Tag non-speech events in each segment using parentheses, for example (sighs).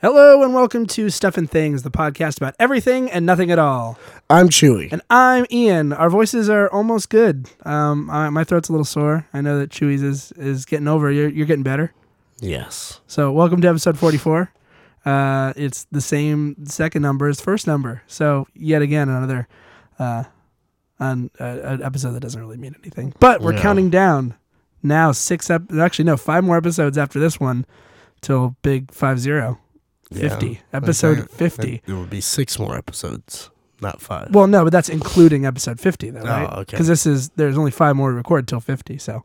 Hello and welcome to Stuff and Things, the podcast about everything and nothing at all. I'm Chewy. And I'm Ian. Our voices are almost good. Um, I, my throat's a little sore. I know that Chewy's is is getting over. You're you're getting better. yes. So welcome to episode 44. Uh, it's the same second number as first number. So yet again another uh, an, uh, an episode that doesn't really mean anything. But we're No. counting down now six ep- actually no five more episodes after this one till big five zero. 50 Yeah. episode Okay. 50 There would be six more episodes, not five. well no but that's including episode 50 though right? Oh, okay. because this is there's only five more to record till 50 so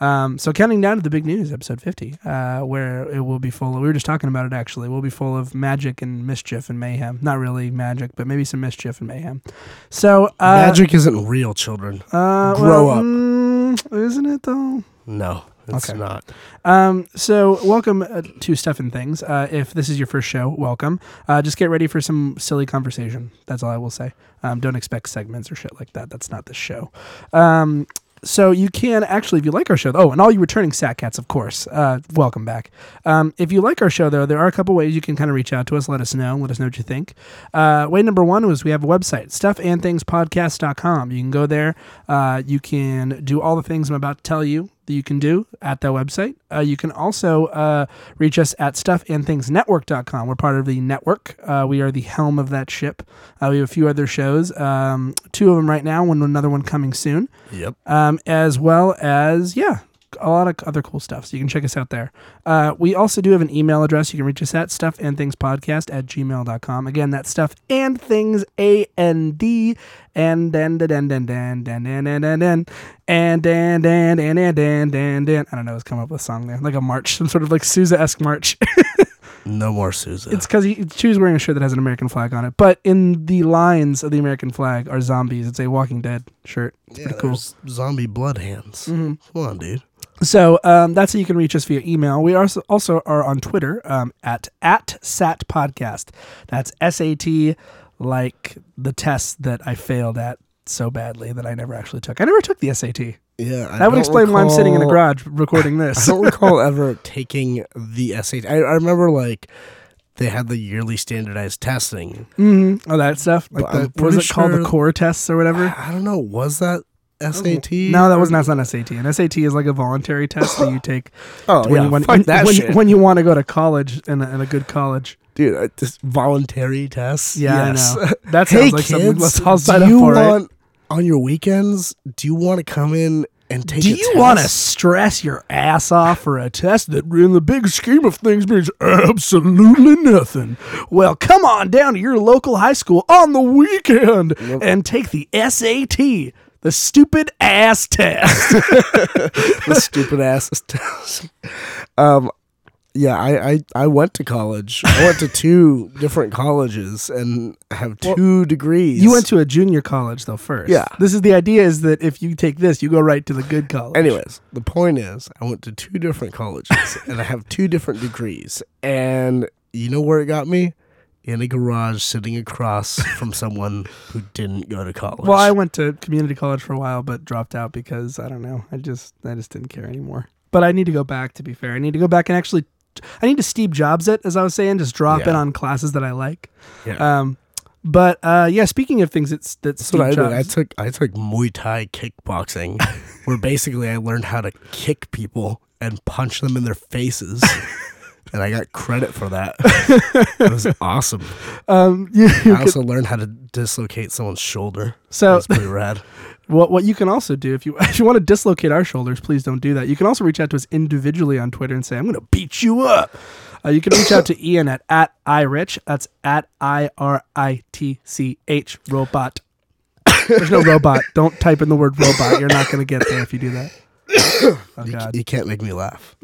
um, so counting down to the big news episode 50 uh, where it will be full of we were just talking about it actually we'll be full of magic and mischief and mayhem not really magic but maybe some mischief and mayhem so uh, Magic isn't real, children. uh, grow well, up. mm, isn't it though No, it's Okay. not. Um, so welcome uh, to Stuff and Things. Uh, if this is your first show, welcome. Uh, just get ready for some silly conversation. That's all I will say. Um, don't expect segments or shit like that. That's not the show. Um, so you can actually, if you like our show, oh, and all you returning Sat Cats, of course, uh, welcome back. Um, if you like our show, though, there are a couple ways you can kind of reach out to us, let us know, let us know what you think. Uh, way number one was we have a website, stuffandthingspodcast.com. You can go there. Uh, you can do all the things I'm about to tell you that you can do at that website. Uh, you can also uh, reach us at stuffandthingsnetwork.com. We're part of the network. Uh, we are the helm of that ship. Uh, we have a few other shows, um, two of them right now, and another one coming soon Yep. um, as well as yeah a lot of other cool stuff so you can check us out there uh, we also do have an email address you can reach us at stuff and things podcast at gmail.com again that's stuff and things a-n-d and then then then then then then then then then and then then then then then then then i don't know it's come up with a song there like a march some sort of like sousa-esque march No more Susan. it's because he she's wearing a shirt that has an american flag on it but in the lines of the american flag are zombies it's a walking dead shirt it's yeah, pretty cool zombie blood hands. Mhm. Come on, dude. So um, that's how you can reach us via email. We also also are on Twitter um, at at Sat Podcast. That's S A T, like the test that I failed at so badly that I never actually took. I never took the SAT. Yeah, I That would explain why I'm sitting in a garage recording (laughs) this. I don't (laughs) recall ever taking the SAT. I, I remember like they had the yearly standardized testing. hmm Oh, that stuff. Like the, was it pretty called? The core tests or whatever. I don't know. Was that SAT? No, that wasn't. That's not SAT. An SAT is like a voluntary test that you (coughs) take Oh when yeah, you when, fuck when, that when, shit, when you want to go to college and a, and a good college. dude. uh, Just voluntary tests. Yeah, yes. I know. (laughs) That sounds hey like something kids, let's all sign up you for, want on your weekends? Do you want to come in and take? It? Do you want to stress your ass off for a test that, in the big scheme of things, means absolutely nothing? Well, come on down to your local high school on the weekend and take the SAT, the stupid ass test. (laughs) the stupid ass test? um, yeah, I, I I went to college. I went to two different colleges and have two degrees. you went to a junior college though first. Yeah. This is the idea: is that if you take this, you go right to the good college. Anyways, the point is, I went to two different colleges (laughs) and I have two different degrees. And you know where it got me? In a garage sitting across (laughs) from someone who didn't go to college. Well, I went to community college for a while, but dropped out because I don't know. I just I just didn't care anymore. But I need to go back. To be fair, I need to go back and actually, I need to Steve Jobs it, as I was saying, just drop in on classes that I like. yeah. Um, but uh, yeah, speaking of things that's that's That's what I Jobs. did. I took I took Muay Thai kickboxing, (laughs) where basically I learned how to kick people and punch them in their faces. (laughs) and I got credit for that. (laughs) it was awesome. um, (laughs) you, you I could- also learned how to dislocate someone's shoulder. so That's pretty rad. (laughs) What what you can also do if you if you want to dislocate our shoulders, please don't do that. You can also reach out to us individually on Twitter and say, "I'm going to beat you up." Uh, you can reach out to (coughs) Ian at at irich. That's at i r i t c h robot. There's no robot. (coughs) Don't type in the word robot. You're not going to get there if you do that. (coughs) Oh You, God. you can't make me laugh.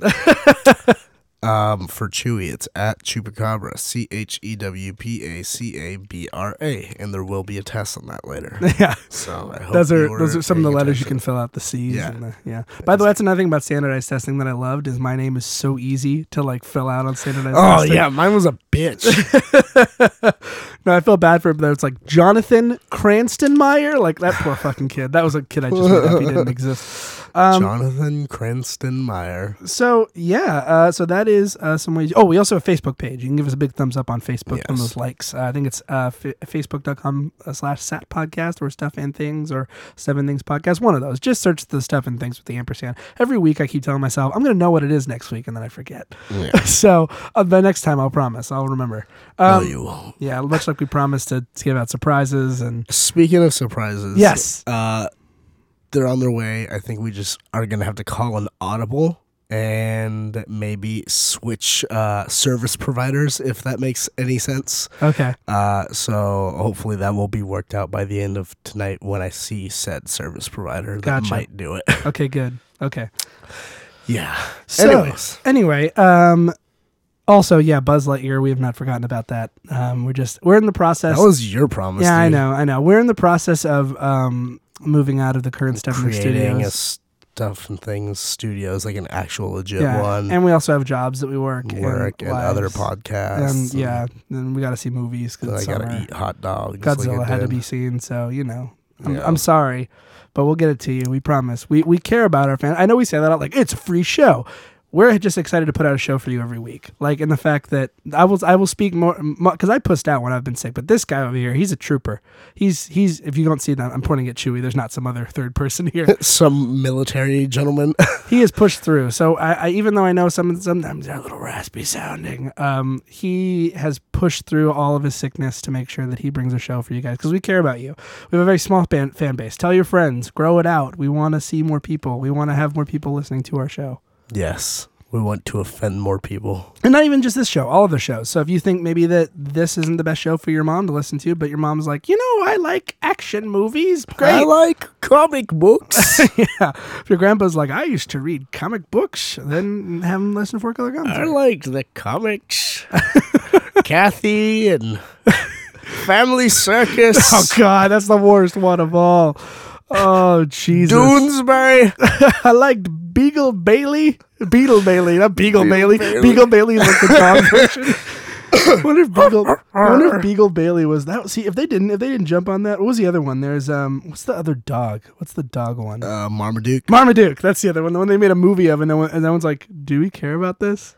Um, for Chewy, it's at Chewpacabra, C H E W P A C A B R A, and there will be a test on that later. (laughs) Yeah. So I hope Those are those are some of the letters you can fill out the C's Yeah. and the yeah. By the way, that's another thing about standardized testing that I loved is my name is so easy to like fill out on standardized Oh testing. yeah, mine was a bitch. (laughs) no, I feel bad for him. Though it's like Jonathan Cranston-Meyer, like that poor fucking kid. That was a kid I just made up. He didn't (laughs) exist. Um, Jonathan Cranston Meyer. so yeah, uh, so that is uh, some ways. Oh, we also have a Facebook page. You can give us a big thumbs up on Facebook Yes. those likes. Uh, I think it's uh, f- facebook.com uh, slash sat podcast or stuff and things or seven things podcast. One of those. Just search the stuff and things with the ampersand. Every week I keep telling myself I'm going to know what it is next week and then I forget. Yeah. (laughs) so uh, by next time I'll promise I'll remember. Um, no, you won't. yeah, much like we promised to, to give out surprises and Speaking of surprises, Yes. uh, they're on their way. I think we just are gonna have to call an audible and maybe switch uh, service providers if that makes any sense. okay. Uh, so hopefully that will be worked out by the end of tonight when I see said service provider that Gotcha. might do it. (laughs) Okay, good. Okay. yeah. So, Anyways, Anyway, um, also, yeah, Buzz Lightyear. We have not forgotten about that. Um, we're just we're in the process. that was your promise. yeah, I know, I know. We're in the process of um moving out of the current Stephen Creating a stuff and things studios like an actual legit yeah, one. and we also have jobs that we work, work and, other podcasts. and yeah, then we got to see movies and because I gotta eat hot dogs. Godzilla like had to be seen. So you know, I'm, Yeah. I'm sorry, but we'll get it to you. We promise. We we care about our fans. I know we say that out like it's a free show. We're just excited to put out a show for you every week. Like in the fact that I will I will speak more because I pussed out when I've been sick. But this guy over here, he's a trooper. He's he's if you don't see that, I'm pointing at Chewy. There's not some other third person here. (laughs) Some military gentleman. (laughs) he has pushed through. So I, I even though I know some sometimes they're a little raspy sounding, um, he has pushed through all of his sickness to make sure that he brings a show for you guys because we care about you. We have a very small fan, fan base. Tell your friends, grow it out. We want to see more people. We want to have more people listening to our show. Yes, we want to offend more people. And not even just this show, all of the shows. So if you think maybe that this isn't the best show for your mom to listen to, but your mom's like, you know, I like action movies. Great. I like comic books. (laughs) yeah. If your grandpa's like, I used to read comic books, then have him listen to Four Color Guns. I liked the comics. (laughs) Cathy and Family Circus. (laughs) Oh God, that's the worst one of all. Oh Jesus! Doonesbury. I liked Beagle Bailey, Beetle Bailey, not Beagle Beagle Bailey. Bailey. Beagle Bailey is like the dog version. I wonder if Beagle, I wonder if Beagle Bailey was that. See, if they didn't, if they didn't jump on that, what was the other one? There's um, what's the other dog? What's the dog one? Uh, Marmaduke. Marmaduke. That's the other one. The one they made a movie of, and one, and no one's like, "Do we care about this?"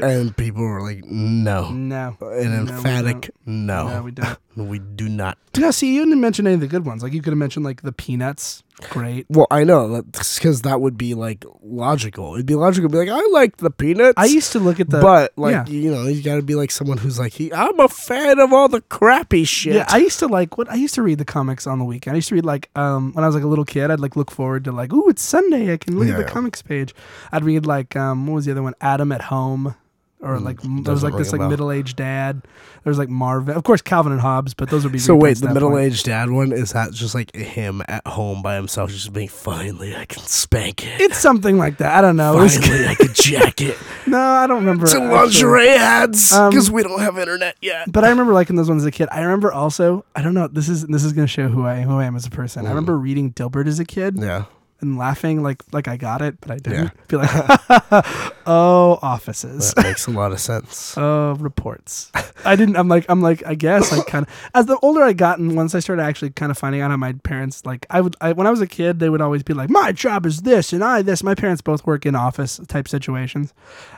And people were like, no. No, An No, emphatic no. no, we don't. (laughs) we do not. No, see, you didn't mention any of the good ones. Like you could have mentioned like the Peanuts. Great. Well, I know because that would be like logical. It'd be logical. to Be like, I like the peanuts. I used to look at the but like yeah. you know, you got to be like someone who's like, he, I'm a fan of all the crappy shit. Yeah, I used to like what I used to read the comics on the weekend. I used to read like um when I was like a little kid, I'd like look forward to like, ooh, it's Sunday, I can look Yeah, at the yeah. comics page. I'd read like um what was the other one? Adam at Home. Or like m- there was Mm, like this like bell. middle aged dad. There was like Marvin, of course Calvin and Hobbes, but those would be. so wait, the at that point. middle aged dad one is that just like him at home by himself, just being finally I can spank it. It's something like that. I don't know. Finally, I can jack it. (laughs) no, I don't remember. Actually. lingerie ads Um, because we don't have internet yet. But I remember liking those ones as a kid. I remember also, I don't know, this is this is gonna show who I who I am as a person. I remember reading Dilbert as a kid Yeah, and laughing like like I got it, but I didn't. Yeah. Be like, (laughs) (laughs) oh, offices. that makes a lot of sense. (laughs) Oh, reports. I didn't. I'm like. I'm like. I guess. I kind of. As the older I gotten, once I started actually kind of finding out how my parents like. I would. I, when I was a kid, they would always be like, "My job is this, and I this." My parents both work in office type situations.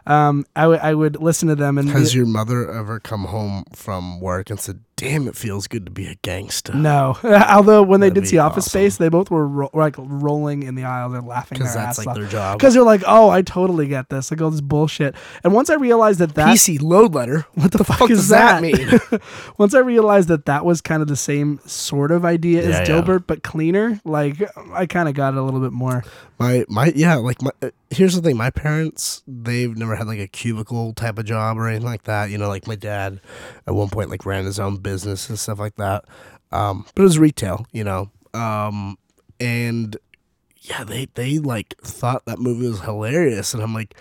Um, I would. I would listen to them and. Has your mother ever come home from work and said, "Damn, it feels good to be a gangster"? no, although when they That'd did be see Office awesome. Space, they both were ro- like rolling in the aisle, they're laughing their because that's ass like off. their job. Because they're like, oh, I totally get this. Like all this bullshit. And once I realized that that PC load letter. What (laughs) the, fuck, fuck is does that mean? (laughs) Once I realized that that was kind of the same sort of idea Yeah, as yeah. Dilbert, but cleaner, like I kind of got it a little bit more. My my yeah, like my uh, here's the thing. My parents they've never had like a cubicle type of job or anything like that. You know, like my dad at one point like ran his own business and stuff like that. Um, but it was retail. You know, Um, and yeah, they they like thought that movie was hilarious, and I'm like,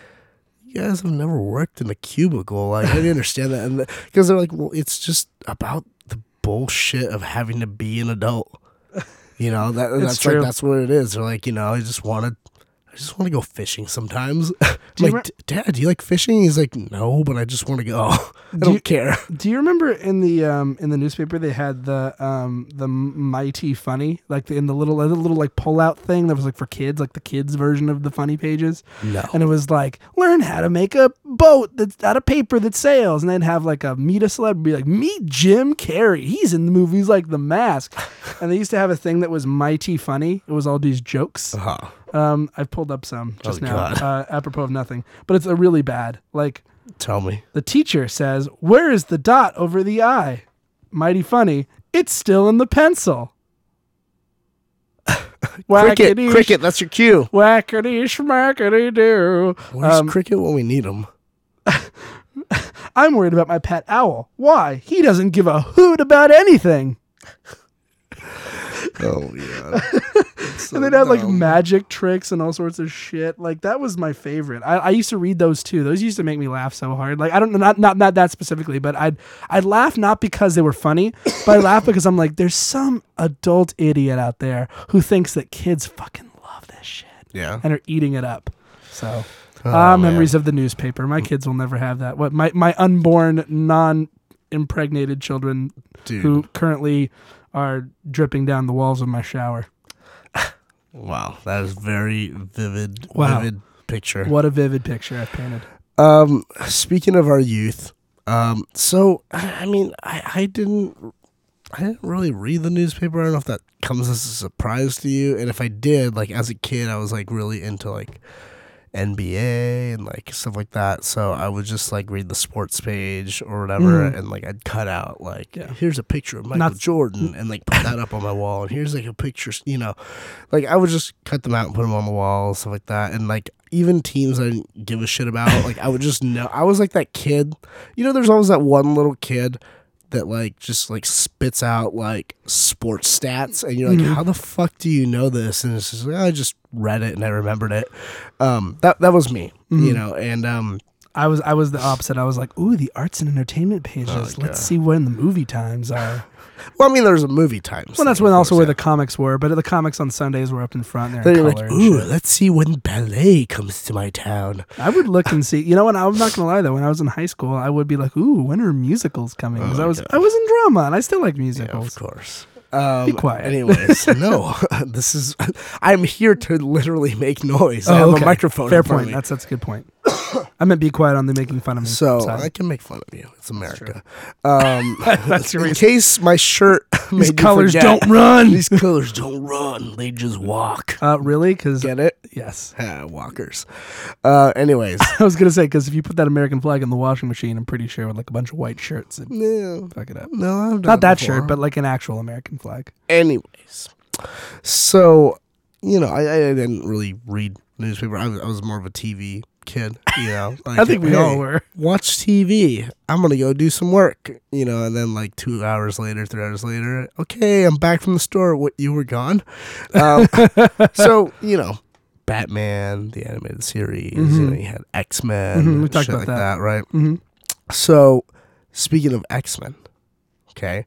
you guys have never worked in a cubicle. Like I didn't (laughs) understand that, and because they're like, well, it's just about the bullshit of having to be an adult. You know that (laughs) that's true. like that's what it is. They're like, you know, I just wanted. I just want to go fishing sometimes. (laughs) I'm like, re- Dad, do you like fishing? He's like, No, but I just want to go. (laughs) I Do don't you- care. (laughs) Do you remember in the um in the newspaper they had the um the mighty funny like the, in the little the little like pull out thing that was like for kids like the kids version of the funny pages No. and it was like learn how to make a boat that's out of paper that sails and they'd have like a meet a celebrity like meet Jim Carrey he's in the movies like The Mask and they used to have a thing that was mighty funny it was all these jokes Uh-huh. Um I pulled up some just Oh, now uh, apropos of nothing but it's a really bad like Tell me. the teacher says, Where is the dot over the I? Mighty funny. It's still in the pencil. (laughs) Cricket, cricket, that's your cue. Whackity schmackity doo. Where's Um, cricket when we need him? (laughs) I'm worried about my pet owl. Why? He doesn't give a hoot about anything. Oh yeah. (laughs) and they'd have like magic tricks and all sorts of shit. Like that was my favorite. I, I used to read those too. Those used to make me laugh so hard. Like I don't know, not not not that specifically, but I'd I'd laugh not because they were funny, but I laugh because I'm like, there's some adult idiot out there who thinks that kids fucking love this shit yeah. and are eating it up. So Oh, ah, man. memories of the newspaper. My kids will never have that. What my my unborn non impregnated children Dude. who currently are dripping down the walls of my shower. Wow, that is very vivid. Wow. Vivid picture. What a vivid picture I've painted. Um, speaking of our youth, um, so I mean, I, I didn't, I didn't really read the newspaper. I don't know if that comes as a surprise to you. And if I did, like as a kid, I was like really into like NBA and like stuff like that. So I would just like read the sports page or whatever, Mhm. and like I'd cut out like Yeah. here's a picture of Michael Not- Jordan and like put that up on my wall, and here's like a picture, you know, like I would just cut them out and put them on the wall, stuff like that, and like even teams I didn't give a shit about, like I would just know. I was like that kid, you know. There's always that one little kid that like just like spits out like sports stats, and you're like, Mhm. how the fuck do you know this? And it's just like I just read it and I remembered it. Um, that that was me, you Mhm. know, and um, I was I was the opposite. I was like, ooh, the arts and entertainment pages. Oh, Let's see when the movie times are. Well, I mean, there's a movie times. Well, that's when also where yeah. the comics were, but the comics on Sundays were up in front there. Then in you're color like, and ooh, let's see when ballet comes to my town. I would look and (laughs) see. You know what? I'm not gonna lie though. When I was in high school, I would be like, "Ooh, when are musicals coming?" Because Oh, I was okay. I was in drama and I still like Yeah, musicals. of course. Um, Be quiet. Anyways, (laughs) no, (laughs) this is. I'm here to literally make noise. I Oh, have okay. a microphone. Fair in front of point. That's that's a good point. (coughs) I meant be quiet on the making fun of me. So side. I can make fun of you. It's America. Um, (laughs) That's your in reason. case my shirt (laughs) These colors forget, don't run. These colors don't run. They just walk. uh, really? Because Get it? yes, (laughs) walkers. Uh, anyways, I was gonna say because if you put that American flag in the washing machine, I'm pretty sure with like a bunch of white shirts, it'd no, fuck it up. no, I've Not that before. shirt, but like an actual American flag. anyways, so you know, I, I didn't really read newspaper. I was, I was more of a TV kid. You know, (laughs) like, I think we all were. watch TV. I'm gonna go do some work, you know, and then like two hours later, three hours later, okay, I'm back from the store. What you were gone? Um, (laughs) so you know, Batman, the animated series. You Mhm. know, you had X Men, Mhm, we talked about like that. that, right? hmm So speaking of X Men, okay,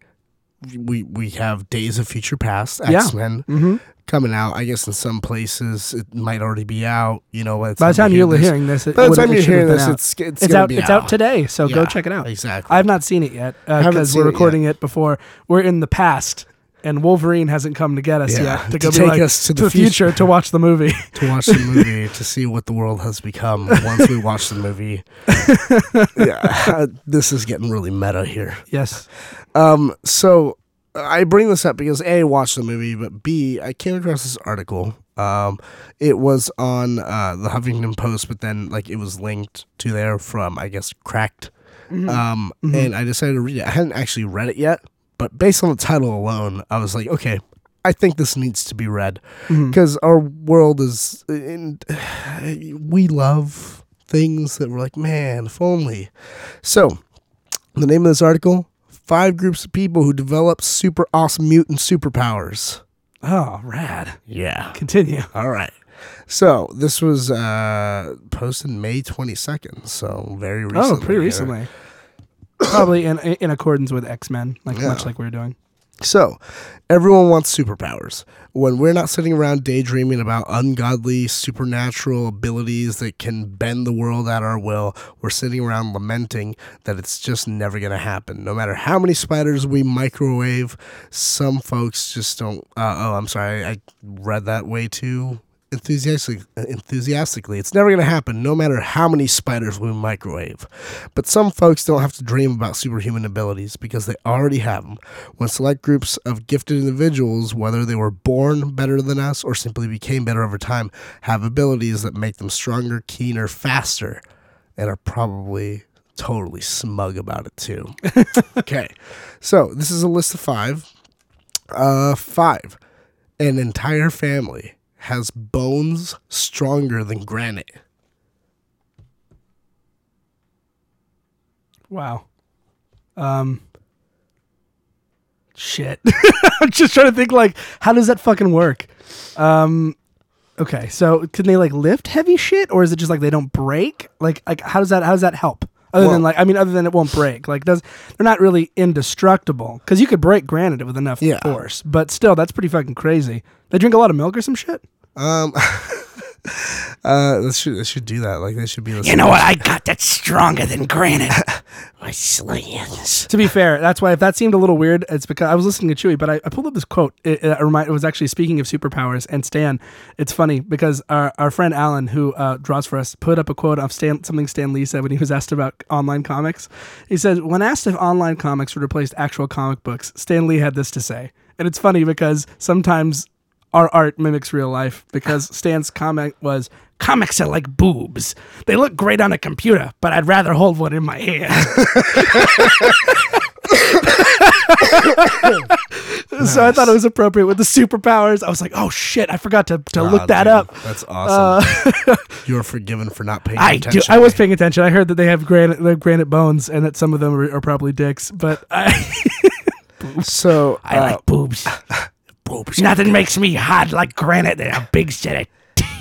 we we have Days of Future Past X Men hmm coming out. I guess in some places it might already be out. You know, by the the time you you're this- hearing this, it by the time you're hearing this, it's it's, it's out. be It's out today, so go check it out. Exactly. I've not seen it yet because seen we're recording it before we're in the past, and Wolverine hasn't come to get us Yeah, yet to to take like, us to to the the future to watch the movie. (laughs) to watch the movie to see what the world has become once we watch the movie. (laughs) yeah, (laughs) this is getting really meta here. yes. Um, so I bring this up because a I watched the movie, but b I came across this article. Um, it was on uh, the Huffington Post, but then like it was linked to there from I guess Cracked. Mm-hmm. Um, Mhm. and I decided to read it. I hadn't actually read it yet, but based on the title alone, I was like, okay, I think this needs to be read because our world is in, (sighs) we love things that we're like man if only so the name of this article five groups of people who develop super awesome mutant superpowers Oh, rad. Yeah. Continue. All right. So this was uh, posted May 22nd. So very recently. Oh, pretty recently. Probably in in accordance with X Men, like Yeah. much like we're doing. So, everyone wants superpowers. When we're not sitting around daydreaming about ungodly supernatural abilities that can bend the world at our will, we're sitting around lamenting that it's just never going to happen. No matter how many spiders we microwave, some folks just don't. Uh, oh, I'm sorry. I read that way too enthusiastically. Enthusiastically, it's never going to happen. No matter how many spiders we microwave. But some folks don't have to dream about superhuman abilities because they already have them. When select groups of gifted individuals, whether they were born better than us or simply became better over time, have abilities that make them stronger, keener, faster, and are probably totally smug about it too. (laughs) okay, so this is a list of five. Uh, five. An entire family has bones stronger than granite. Wow. Um. Shit. (laughs) I'm just trying to think like, how does that fucking work? Um. Okay, so can they like lift heavy shit, or is it just like they don't break? Like, like how does that how does that help? Other Well- than like, I mean, other than it won't break. Like, does they're not really indestructible because you could break granite with enough Yeah. force, but still, that's pretty fucking crazy. They drink a lot of milk or some shit. Um, (laughs) uh, they should they should do that. Like they should be. You know what I got that stronger than granite. (laughs) My slayings. to be fair, that's why if that seemed a little weird, it's because I was listening to Chewy, but I, I pulled up this quote. It, it, remind, it was actually speaking of superpowers and Stan. It's funny because our, our friend Alan, who uh, draws for us, put up a quote of Stan something Stan Lee said when he was asked about online comics. He said, "When asked if online comics would replace actual comic books, Stan Lee had this to say." And it's funny because sometimes our art mimics real life because (laughs) Stan's comment was comics are like boobs. They look great on a computer, but I'd rather hold one in my hand. (laughs) so I thought it was appropriate with the superpowers. I was like, oh shit, I forgot to, to Ah, look that dude, up. That's awesome. (laughs) You're forgiven for not paying I do. attention. I was paying attention. I heard that they have granite, they have granite bones, and that some of them are, are probably dicks. But I, (laughs) so. I uh, like boobs. boobs. Nothing makes me hot like granite and a big set of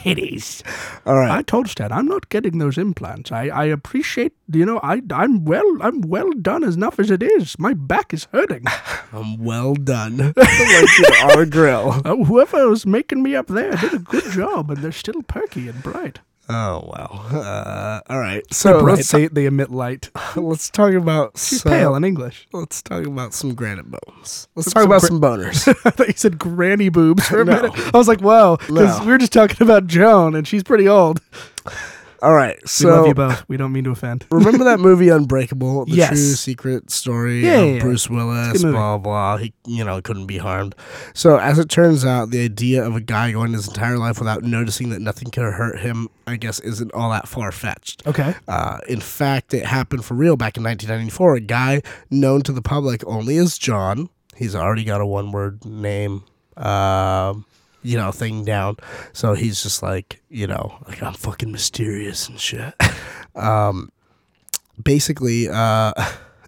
titties. All right. I told Stan, I'm not getting those implants. I, I appreciate, you know, I I'm well I'm well done enough as it is. My back is hurting. (laughs) I'm well done. (laughs) are grill. Uh, (laughs) whoever was making me up there did a good job, and they're still perky and bright. Oh wow. Uh, all right. So bright. let's They, they emit light. (laughs) let's talk about She's some, pale in English. Let's talk about some granite bones. Let's talk some about gra- some boners. (laughs) I thought you said granny boobs for a (laughs) No. minute. I was like, whoa, because No. we were just talking about Joan, and she's pretty old. All right. We So love you both. We don't mean to offend. (laughs) remember that movie (laughs) Unbreakable? The Yes. true secret story Yeah, of yeah. Bruce Willis, blah blah. He you know couldn't be harmed. So as it turns out, the idea of a guy going his entire life without noticing that nothing could hurt him, I guess, isn't all that far fetched. Okay. Uh, in fact, it happened for real back in 1994. A guy known to the public only as John. He's already got a one-word name. Um, you know, thing down. So he's just like, you know, like I'm fucking mysterious and shit. (laughs) um, basically, uh,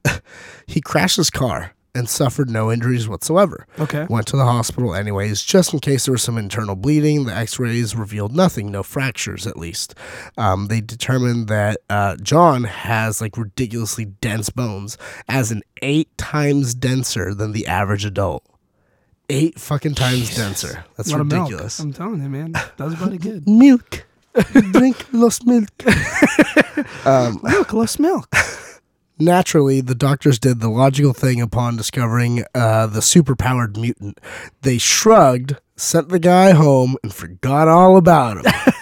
(laughs) he crashed his car and suffered no injuries whatsoever. Okay. Went to the hospital anyways, just in case there was some internal bleeding. The x rays revealed nothing, no fractures at least. Um, they determined that uh, John has like ridiculously dense bones, as in eight times denser than the average adult. Eight fucking times denser. That's A lot of milk. ridiculous. I'm telling you, man. Does body good. Milk. (laughs) Drink los milk. (laughs) um, milk, less milk. (laughs) Naturally, the doctors did the logical thing upon discovering uh, the superpowered mutant. They shrugged, sent the guy home, and forgot all about him.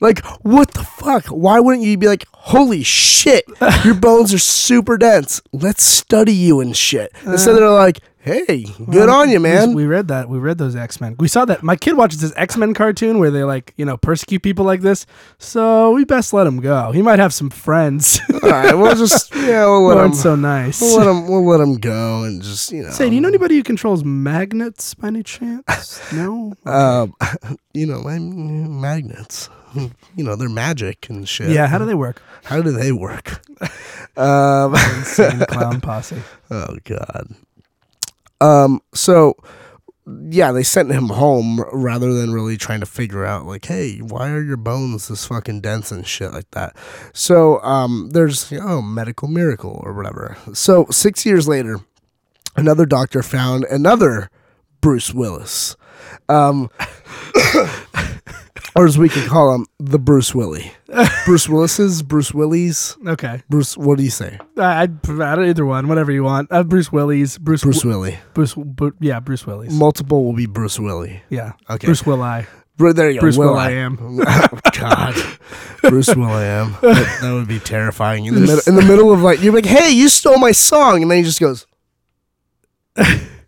like, what the fuck? Why wouldn't you be like, holy shit, your bones are super dense. Let's study you and shit. Instead, they're like, hey, good on you, man. We read that. We read those X Men. We saw that. My kid watches this X Men cartoon where they like, you know, persecute people like this. So we best let him go. He might have some friends. all right, we'll just, (laughs) yeah, we'll no let him. so nice. We'll let him. We'll let him go and just you know. Say, do you know anybody who controls magnets by any chance? (laughs) No. Um, (laughs) you know, I'm magnets. You know, they're magic and shit. yeah. How do they work? How do they work? um, Insane clown posse. oh god. Um, so yeah, they sent him home rather than really trying to figure out like, hey, why are your bones this fucking dense and shit like that. So um, there's you know, medical miracle or whatever. So six years later, another doctor found another Bruce Willis, um, or as we could call him, the Bruce Willie. (laughs) Bruce Willis's, Bruce Willie's, Okay. Bruce. What do you say? I, I'd I don't either one, whatever you want. Uh, Bruce Willis, Bruce, Bruce Bruce, Willie. Bruce, Bu- yeah, Bruce Willis. Multiple will be Bruce Willie. yeah. Okay. Bruce Will I. Bru- there you go. Bruce Will Will I I am. (laughs) oh, God, (laughs) Bruce Will I am. That, that would be terrifying. In the, mid- in the middle of like, you're like, hey, you stole my song, and then he just goes.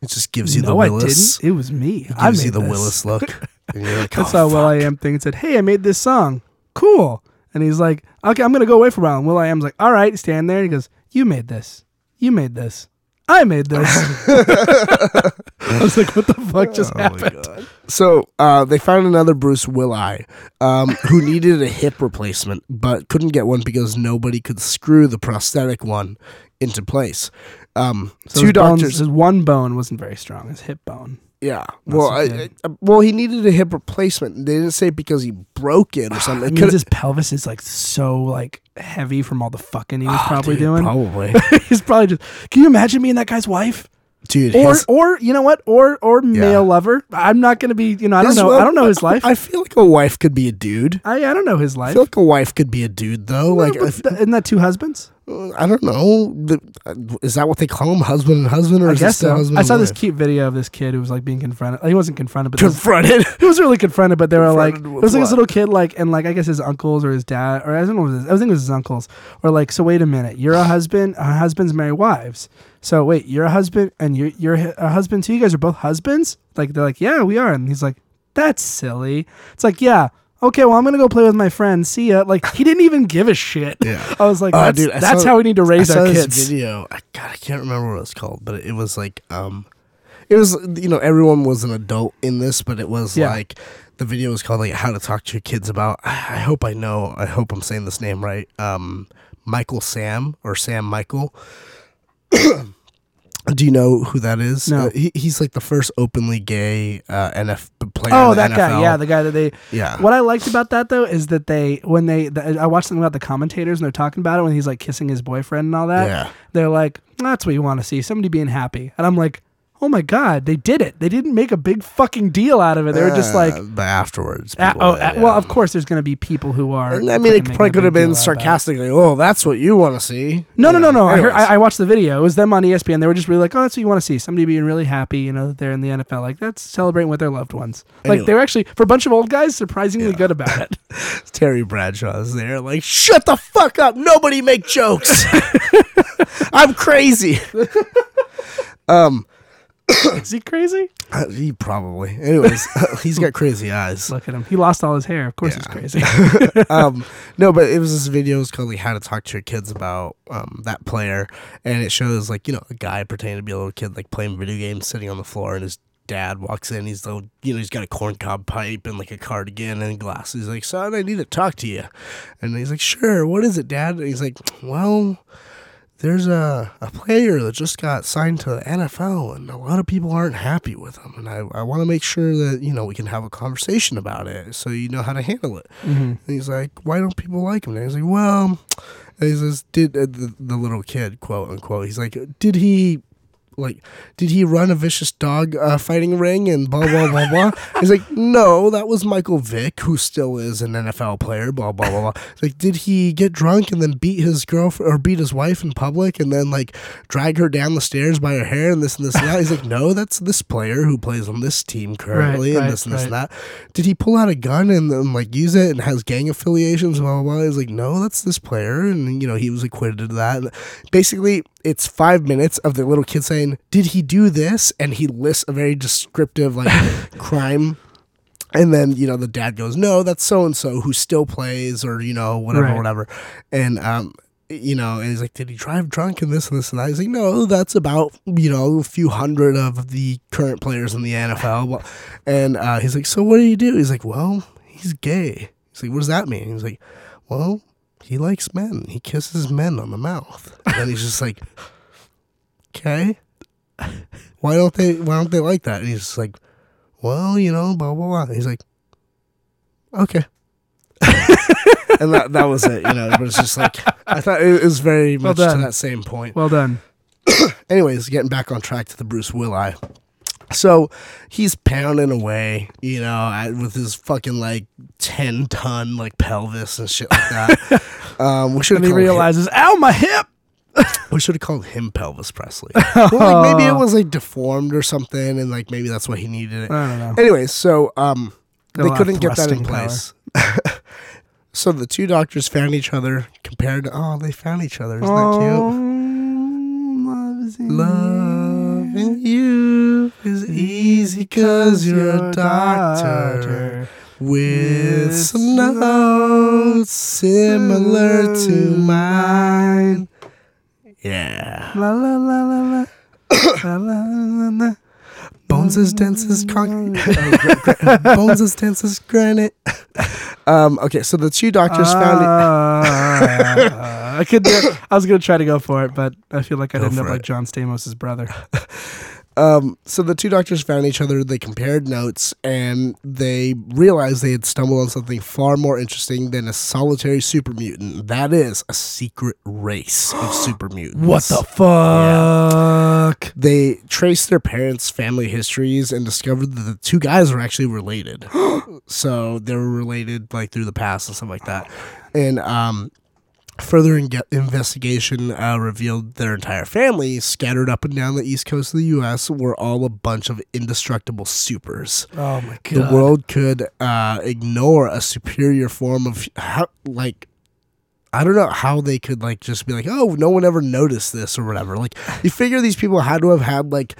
It just gives you the no, I Willis. didn't. It was me. It gives you the this. Willis look. (laughs) Like, That's oh, how Will I. Am thing. Said, "Hey, I made this song. Cool." And he's like, "Okay, I'm gonna go away for a while." And Will I Am's like, "All right, stand there." And he goes, "You made this. You made this. I made this." (laughs) (laughs) I was like, "What the fuck just Oh happened?" God. So uh, they found another Bruce Willi um, who needed a hip replacement, but couldn't get one because nobody could screw the prosthetic one into place. Um, So two his bones- doctors. his one bone wasn't very strong. His hip bone. Yeah. Well, I. I- well, he needed a hip replacement. They didn't say because he broke it or something. It mean, his pelvis is like so like heavy from all the fucking he was Oh, probably dude, doing. Probably, (laughs) He's probably just. Can you imagine being that guy's wife? dude. Or, his- or you know what? Or, or male lover. I'm not gonna be. You know, I don't know. I don't know his life. I feel like a wife could be a dude. I, I don't know his life. I feel like a wife could be a dude though. Like, if, th- isn't that two husbands? I don't know. The, uh, is that what they call him, husband and husband, or I is guess so. husband I saw this wife? cute video of this kid who was like being confronted. He wasn't confronted, but this- confronted. (laughs) he was really confronted. But they were like, it was like this little kid, like, and like I guess his uncles or his dad, or I don't know, what it was, I think it was his uncles, were like, so wait a minute, you're a husband. Uh, husbands marry wives. So wait, you're a husband, and you're you're a husband too. You guys are both husbands. Like they're like, yeah, we are. And he's like, that's silly. It's like, yeah. Okay, well, I'm gonna go play with my friends. See ya. Like he didn't even give a shit. Yeah. I was like, Oh, that's, dude, that's saw- how we need to raise I saw our this kids. video. I, God, I can't remember what it was called, but it was like, um, it was you know everyone was an adult in this, but it was Yeah. like the video was called like how to talk to your kids about. I, I hope I know. I hope I'm saying this name right. Um, Michael Sam or Sam Michael. (coughs) Do you know who that is? No. Uh, he, he's like the first openly gay uh, NF player. Oh, in the that guy. Yeah, the guy that they. yeah. What I liked about that though is that they when they the, I watched something about the commentators and they're talking about it when he's like kissing his boyfriend and all that. Yeah. They're like, that's what you want to see, somebody being happy. And I'm like, oh my god, they did it. They didn't make a big fucking deal out of it. They were just Uh, like. but afterwards. "Ah, oh, ah, yeah. well, of course, there's going to be people who are. And I mean, it probably could have been deal out of sarcastically. Oh, that's what you want to see. No, You no, no, no. I, heard. I, I watched the video. It was them on ESPN. They were just really like, oh, that's what you want to see. Somebody being really happy, you know, that they're in the NFL. Like, that's celebrating with their loved ones. Like, Anyway. they were actually, for a bunch of old guys, surprisingly Yeah. good about it. (laughs) Terry Bradshaw's there, like, shut the fuck up. Nobody make jokes. (laughs) (laughs) I'm crazy. um, (coughs) Is he crazy? uh, he probably. Anyways, (laughs) (laughs) he's got crazy eyes. Look at him. He lost all his hair. Of course, Yeah. he's crazy. (laughs) um, no, but it was this video. It's called like "How to Talk to Your Kids About um, That Player," and it shows like you know a guy pretending to be a little kid, like playing video games, sitting on the floor, and his dad walks in. He's the you know he's got a corncob pipe and like a cardigan and glasses. He's like, "Son, I need to talk to you," and he's like, "Sure, what is it, Dad?" And he's like, "Well." There's a, a player that just got signed to the NFL, and a lot of people aren't happy with him. And I, I want to make sure that, you know, we can have a conversation about it so you know how to handle it. Mhm. And he's like, "Why don't people like him?" And he's like, "Well," and he says, "Did uh, the, the little kid, quote unquote?" He's like, "Did he?" Like, did he run a vicious dog uh, fighting ring and blah blah blah blah? He's like, no, that was Michael Vick, who still is an NFL player. Blah blah blah blah. He's like, did he get drunk and then beat his girlfriend or beat his wife in public and then like drag her down the stairs by her hair and this and this and that? He's like, no, that's this player who plays on this team currently and right, this and this and that did he pull out a gun and then like use it and has gang affiliations blah blah blah he's like no that's this player and you know he was acquitted of that and basically it's five minutes of the little kid saying did he do this and he lists a very descriptive like (laughs) crime and then you know the dad goes no that's so and so who still plays or you know whatever Right. whatever and um you know, and he's like, "Did he drive drunk and this and this and that?" He's like, "No, that's about you know a few hundred of the current players in the NFL." And uh, he's like, "So what do you do?" He's like, "Well, he's gay." He's like, "What does that mean?" He's like, "Well, he likes men. He kisses men on the mouth." And he's just like, "Okay, why don't they? Why don't they like that?" And he's just like, well, you know, blah blah blah. He's like, okay. and that that was it, you know. But it's just like I thought it was very Well much to that same point. Well done. (coughs) Anyways, getting back on track to the Bruce Willis. So he's pounding away, you know, at, with his fucking like ten ton like pelvis and shit like that. (laughs) um, we should he called him, realizes, ow, my hip. we should have called him Pelvis Presley. (laughs) well, like maybe it was like deformed or something, and like maybe that's why he needed it. I don't know. Anyways, so um, they couldn't get that in place. (laughs) so the two doctors found each other. Compared to oh, they found each other. Isn't Oh, that cute? Loving you is easy cause you're a doctor with some notes similar to mine. Yeah. La la la la la. (coughs) la, la, la, la. Bones as dense as concrete. uh, gra- bones as dense as granite. (laughs) Um, okay, so the two doctors found it. (laughs) I could. Do, I was gonna try to go for it, but I feel like I'd Go end up for like. John Stamos' brother. (laughs) Um, so the two doctors found each other. They compared notes, and they realized they had stumbled on something far more interesting than a solitary super mutant. That is a secret race of (gasps) super mutants. What the fuck? They traced their parents' family histories and discovered that the two guys were actually related. (gasps) so they were related like through the past and stuff like that. And um, further in- investigation uh, revealed their entire family, scattered up and down the east coast of the U.S., were all a bunch of indestructible supers. Oh my god. The world could uh, ignore a superior form of how, like. I don't know how they could like just be like, oh, no one ever noticed this or whatever. Like, you figure these people had to have had like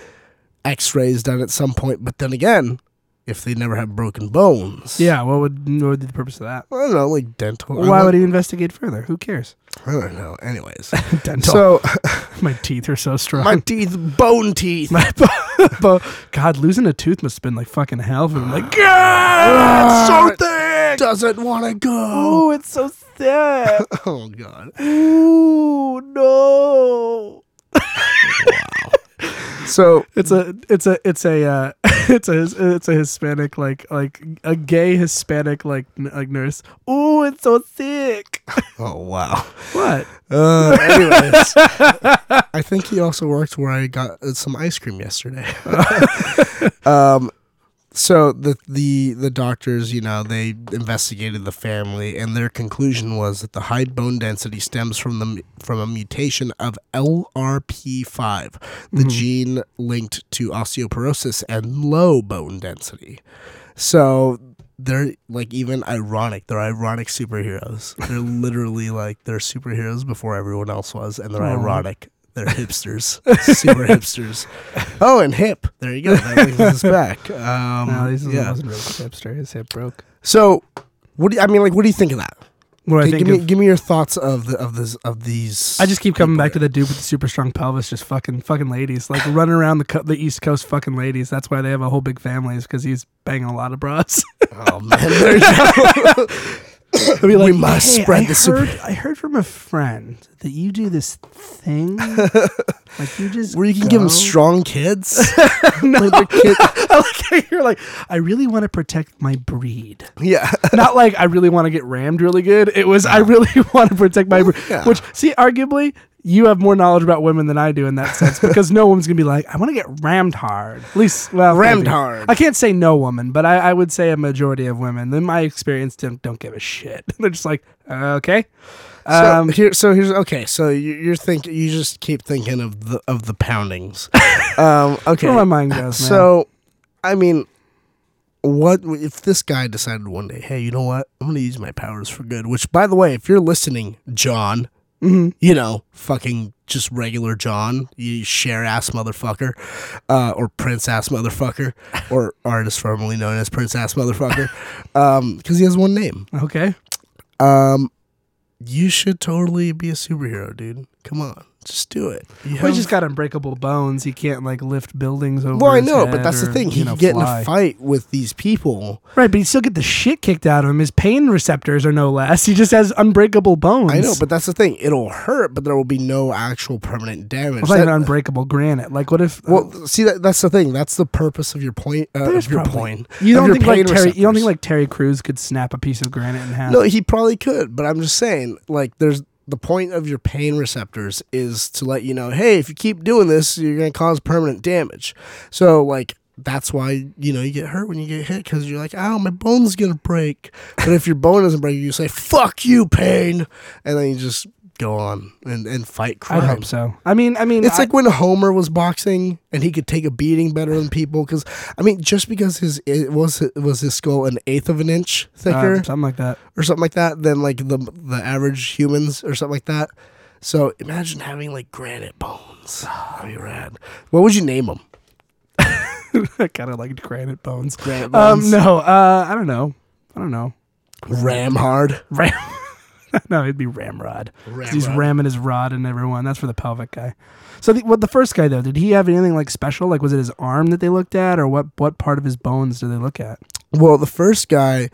X-rays done at some point, but then again, if they never had broken bones, Yeah. What would what would be the purpose of that? I don't know, like dental. Why don't- would he investigate further? Who cares? I don't know. Anyways, (laughs) Dental. so (laughs) my teeth are so strong. my teeth, bone teeth. My (laughs) bo- God, losing a tooth must have been like fucking hell for him. Like, (sighs) God, it's so thick. doesn't want to go. Oh, it's so thick. Oh god. Ooh, no. wow. So It's a, it's a, it's a, uh, (laughs) it's a, it's a Hispanic like, like a gay Hispanic like, n- like nurse. Oh, it's so thick. (laughs) oh wow. What? Uh, anyways, (laughs) I think he also worked where I got uh, some ice cream yesterday. um, so the the the doctors, you know, they investigated the family, and their conclusion was that the high bone density stems from the from a mutation of LRP5, the mm-hmm. gene linked to osteoporosis and low bone density. So they're like even ironic. They're ironic superheroes. They're (laughs) literally like they're superheroes before everyone else was, and they're ironic. They're hipsters, (laughs) super hipsters. Oh, and hip. There you go. That brings us (laughs) back. Um, no, this yeah. wasn't really hipster. His hip broke. So, what do you, I mean? Like, what do you think of that? What I think give me, of? give me your thoughts of the of this of these. I just keep coming back to the dude with the super strong pelvis, just fucking fucking ladies, like running around the co- the East Coast fucking ladies. That's why they have a whole big families because he's banging a lot of bras. Oh man, (laughs) you go. He'll We must "Hey, spread I the super- I heard from a friend that you do this thing, (laughs) like you just Where you can give them strong kids. (laughs) no, (laughs) kid- I like you're like, I really want to protect my breed. yeah. Not like I really want to get rammed really good. It was I really want to protect my breed. yeah. Which, see, arguably, you have more knowledge about women than I do in that sense (laughs) because no woman's gonna be like, I want to get rammed hard. At least, well, Rammed maybe. hard. I can't say no woman, but I, I would say a majority of women, in my experience, don't, don't give a shit. (laughs) They're just like, uh, okay. So Um, here, so here's okay. So you, you're thinking, you just keep thinking of the of the poundings. (laughs) um, okay. where my mind goes, man. So, I mean, what if this guy decided one day, hey, you know what? I'm going to use my powers for good. Which, by the way, if you're listening, John, Mhm. you know, fucking just regular John, you Cher ass motherfucker, uh, or prince ass motherfucker, (laughs) or artist formerly known as prince ass motherfucker, um, because he has one name. okay. Um, you should totally be a superhero, dude. Come on, Just do it. You Well, he's just got unbreakable bones. He can't like lift buildings over. well, I know, but that's the thing. He you know, can get in a fight with these people. Right, but he still get the shit kicked out of him. His pain receptors are no less. He just has unbreakable bones. I know, but that's the thing. It'll hurt, but there will be no actual permanent damage. it's like That- an unbreakable granite. Like, what if? uh, well, see that that's the thing. That's the purpose of your point. Uh, of your probably- point. You don't think like Terry? You don't think like Terry Crews could snap a piece of granite in half? No, he probably could, but I'm just saying, like, there's the point of your pain receptors is to let you know, hey, if you keep doing this, you're gonna cause permanent damage. So, like, that's why you know you get hurt when you get hit because you're like, ow, my bone's gonna break. But if your bone doesn't break, you say, fuck you, pain, and then you just go on and, and fight I crime. hope so. I mean, I mean, It's I- like when Homer was boxing and he could take a beating better than people. Because I mean, just because his it was was his skull an eighth of an inch thicker uh, something like that. or something like that than like the the average humans or something like that. So imagine having like granite bones. That'd be rad. What would you name them? I (laughs) kind of like granite bones. Granite Um, no, uh, I don't know. I don't know. Ram hard. Ram. (laughs) no, it'd be ramrod. He's ramming his rod and everyone. That's for the pelvic guy. So, the, what the first guy though? Did he have anything like special? Like, was it his arm that they looked at, or what? What part of his bones did they look at? Well, the first guy,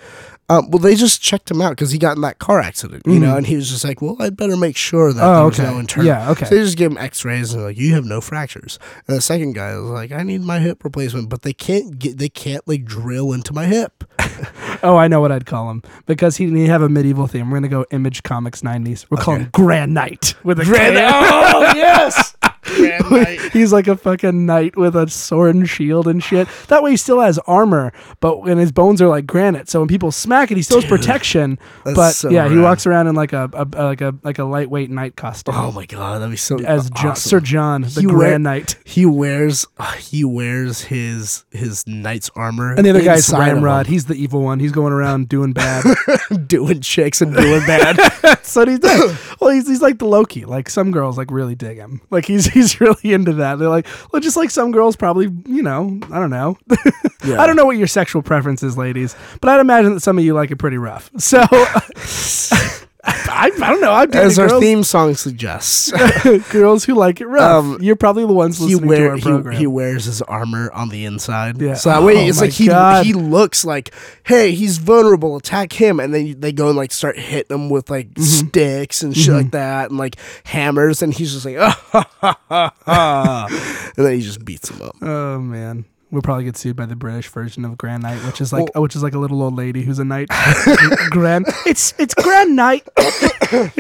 um, well, they just checked him out because he got in that car accident, you know, Mhm. and he was just like, "Well, I'd better make sure that Oh, there was okay. no internal." Yeah, okay. So they just give him X-rays and like, "You have no fractures." And the second guy was like, "I need my hip replacement, but they can't get, they can't like drill into my hip." (laughs) Oh, I know what I'd call him because he didn't have a medieval theme. We're gonna go Image Comics '90s. We're calling him Grand Knight with a K. (laughs) oh yes. (laughs) He's like a fucking knight with a sword and shield and shit. That way he still has armor, but when his bones are like granite, so when people smack it, he still has protection. But so yeah, he walks around in like a, a, a- like a like a lightweight knight costume Oh my god, that'd be so as awesome. Sir John, the He Grand wear- Knight, He wears uh, he wears his his knight's armor, and the other guy's Ramrod. He's the evil one. He's going around doing bad. (laughs) doing chicks and doing bad. (laughs) That's what he does. Well, he's, he's like the Loki. Like some girls like really dig him. Like he's he's (laughs) really into that. They're like, well, just like some girls probably, you know, I don't know. (laughs) Yeah. I don't know what your sexual preference is, ladies, but I'd imagine that some of you like it pretty rough. So (laughs) I, I don't know. I'm As our girls, theme song suggests, (laughs) girls who like it rough. Um, You're probably the ones he listening wear to our he, program. he wears his armor on the inside. Yeah. So that way Oh it's like he God. he looks like, hey, he's vulnerable. Attack him, and then they go and like start hitting him with like Mm-hmm. sticks and shit like that, and like hammers, and he's just like, (laughs) ha, ha, ha, ha. (laughs) and then he just beats him up. oh man. We'll probably get sued by the British version of Grand Knight, which is like, which is like a little old lady who's a knight. (laughs) Grand, it's it's Grand Knight. (coughs)